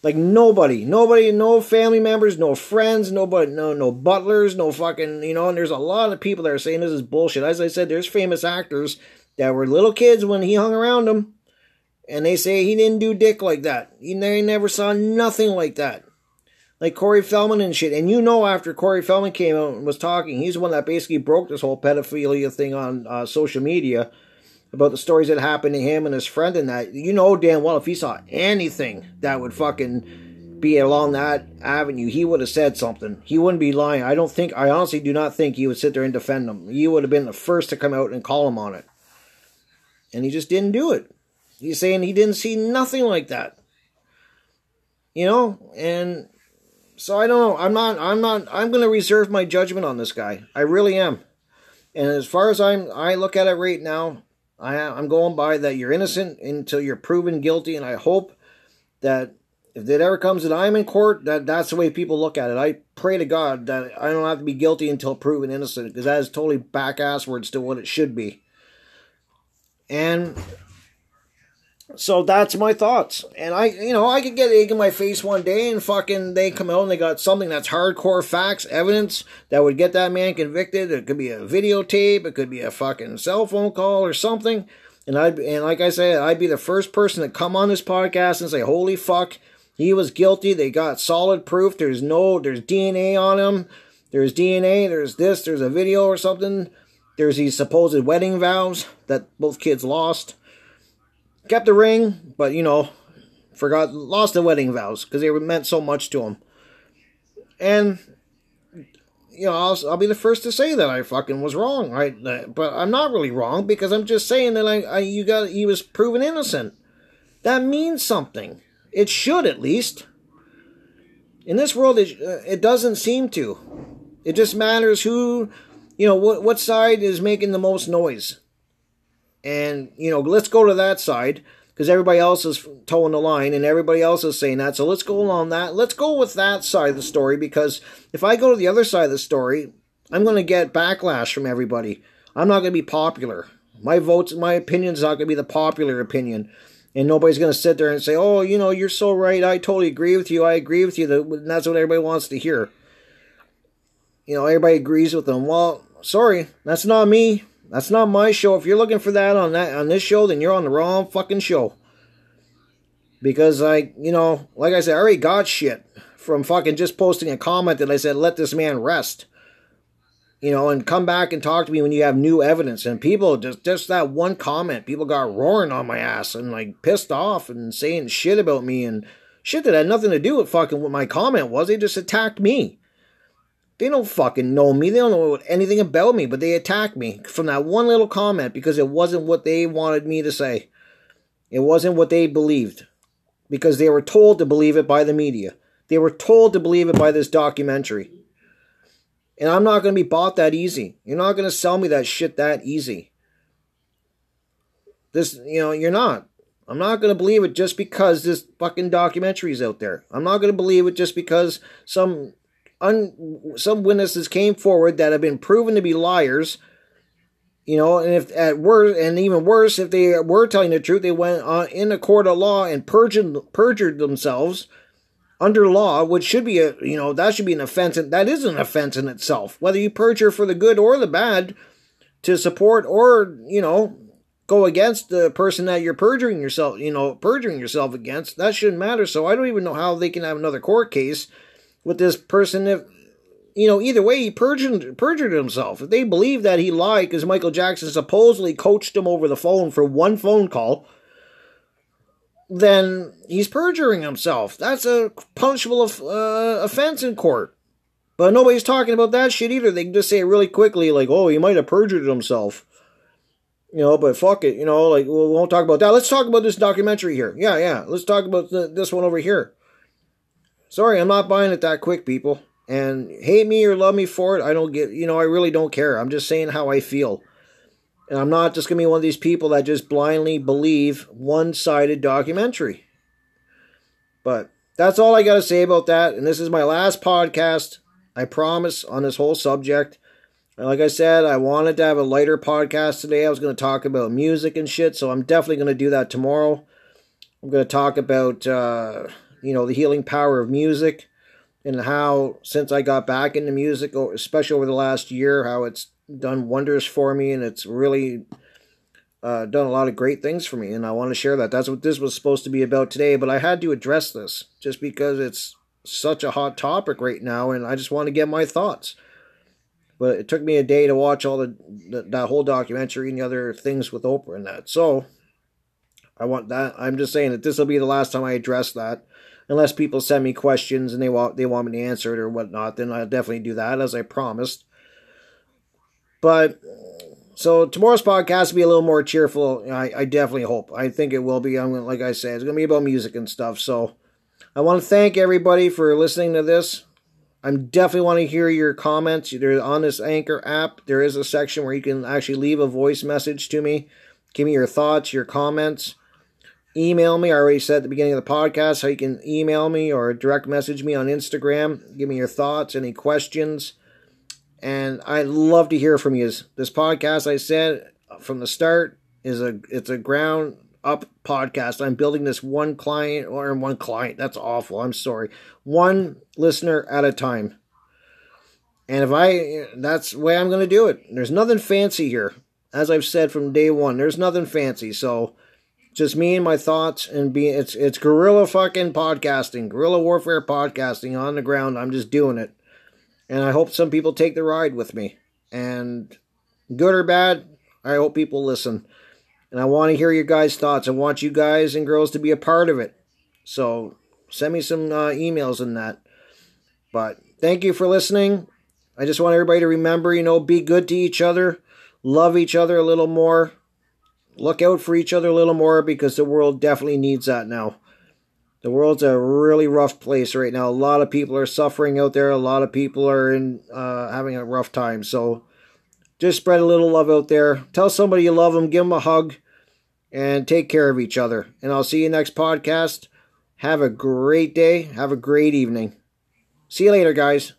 Like nobody, nobody, no family members, no friends, nobody, no, no butlers, no fucking, you know. And there's a lot of people that are saying this is bullshit. As I said, there's famous actors that were little kids when he hung around them and they say he didn't do dick like that. He they never saw nothing like that. Like Corey Feldman and shit. And you know, after Corey Feldman came out and was talking, he's the one that basically broke this whole pedophilia thing on uh, social media about the stories that happened to him and his friend and that. You know damn well if he saw anything that would fucking be along that avenue, he would have said something. He wouldn't be lying. I don't think, I honestly do not think he would sit there and defend him. He would have been the first to come out and call him on it. And he just didn't do it. He's saying he didn't see nothing like that. You know, and so I don't know. I'm not. I'm not. I'm going to reserve my judgment on this guy. I really am. And as far as I'm, I look at it right now. I, I'm going by that you're innocent until you're proven guilty, and I hope that if it ever comes that I'm in court, that that's the way people look at it. I pray to God that I don't have to be guilty until proven innocent, because that is totally back asswards to what it should be. And so that's my thoughts. And I, you know, I could get egg in my face one day and fucking they come out and they got something that's hardcore facts, evidence that would get that man convicted. It could be a videotape, it could be a fucking cell phone call or something. And I'd, and like I said, I'd be the first person to come on this podcast and say, "Holy fuck, he was guilty. They got solid proof. There's no, there's DNA on him. There's DNA. There's this. There's a video or something. There's these supposed wedding vows that both kids lost." Kept the ring, but you know, forgot lost the wedding vows because they meant so much to him. And you know, I'll, I'll be the first to say that I fucking was wrong, right? But I'm not really wrong because I'm just saying that I, I you got he was proven innocent. That means something. It should at least. In this world, it, uh, it doesn't seem to. It just matters who, you know, what what side is making the most noise. And, you know, let's go to that side because everybody else is towing the line and everybody else is saying that. So let's go along that. Let's go with that side of the story because if I go to the other side of the story, I'm going to get backlash from everybody. I'm not going to be popular. My votes, my opinion is not going to be the popular opinion. And nobody's going to sit there and say, oh, you know, you're so right. I totally agree with you. I agree with you. That's what everybody wants to hear. You know, everybody agrees with them. Well, sorry, that's not me. That's not my show. If you're looking for that on that on this show, then you're on the wrong fucking show. Because I, you know, like I said, I already got shit from fucking just posting a comment that I said, let this man rest. You know, and come back and talk to me when you have new evidence. And people just just that one comment, people got roaring on my ass and like pissed off and saying shit about me and shit that had nothing to do with fucking what my comment was. They just attacked me. They don't fucking know me. They don't know anything about me, but they attack me from that one little comment because it wasn't what they wanted me to say. It wasn't what they believed because they were told to believe it by the media. They were told to believe it by this documentary. And I'm not going to be bought that easy. You're not going to sell me that shit that easy. This, you know, you're not. I'm not going to believe it just because this fucking documentary is out there. I'm not going to believe it just because some un, some witnesses came forward that have been proven to be liars. You know, and if at worst, and even worse, if they were telling the truth, they went uh, in a court of law and perjured perjured themselves under law, which should be a you know that should be an offense. And that is an offense in itself, whether you perjure for the good or the bad, to support or you know go against the person that you're perjuring yourself, you know, perjuring yourself against. That shouldn't matter. So I don't even know how they can have another court case with this person if you know either way he perjured perjured himself if they believe that he lied because michael jackson supposedly coached him over the phone for one phone call then he's perjuring himself that's a punishable uh, offense in court but nobody's talking about that shit either they can just say it really quickly like oh he might have perjured himself you know, but fuck it, you know, like we won't talk about that. Let's talk about this documentary here. Yeah, yeah. Let's talk about the, this one over here. Sorry, I'm not buying it that quick, people. And hate me or love me for it, I don't get, you know, I really don't care. I'm just saying how I feel. And I'm not just going to be one of these people that just blindly believe one sided documentary. But that's all I got to say about that. And this is my last podcast, I promise, on this whole subject. And like I said, I wanted to have a lighter podcast today. I was going to talk about music and shit, so I'm definitely going to do that tomorrow. I'm going to talk about. Uh, you know, the healing power of music and how since I got back into music, especially over the last year, how it's done wonders for me and it's really uh, done a lot of great things for me. And I want to share that. That's what this was supposed to be about today. But I had to address this just because it's such a hot topic right now, and I just want to get my thoughts. But it took me a day to watch all the, the that whole documentary and the other things with Oprah and that. So I want that. I'm just saying that this will be the last time I address that unless people send me questions and they want they want me to answer it or whatnot, then I'll definitely do that as I promised. But so tomorrow's podcast will be a little more cheerful. I, I definitely hope. I think it will be. I'm gonna, like I said, it's gonna be about music and stuff. So I want to thank everybody for listening to this. I'm definitely want to hear your comments. There on this Anchor app, there is a section where you can actually leave a voice message to me. Give me your thoughts, your comments. Email me. I already said at the beginning of the podcast how you can email me or direct message me on Instagram. Give me your thoughts, any questions. And I'd love to hear from you. This podcast, I said from the start, is a it's a ground up podcast. I'm building this one client or one client. That's awful. I'm sorry. One listener at a time. And if I, that's the way I'm going to do it. There's nothing fancy here. As I've said from day one, there's nothing fancy. So just me and my thoughts and being, it's, it's guerrilla fucking podcasting, guerrilla warfare podcasting on the ground. I'm just doing it. And I hope some people take the ride with me. And good or bad, I hope people listen. And I want to hear your guys' thoughts. I want you guys and girls to be a part of it. So send me some uh, emails in that. But thank you for listening. I just want everybody to remember, you know, be good to each other, love each other a little more, look out for each other a little more because the world definitely needs that now. The world's a really rough place right now. A lot of people are suffering out there. A lot of people are in uh, having a rough time. So just spread a little love out there. Tell somebody you love them. Give them a hug and take care of each other. And I'll see you next podcast. Have a great day. Have a great evening. See you later, guys.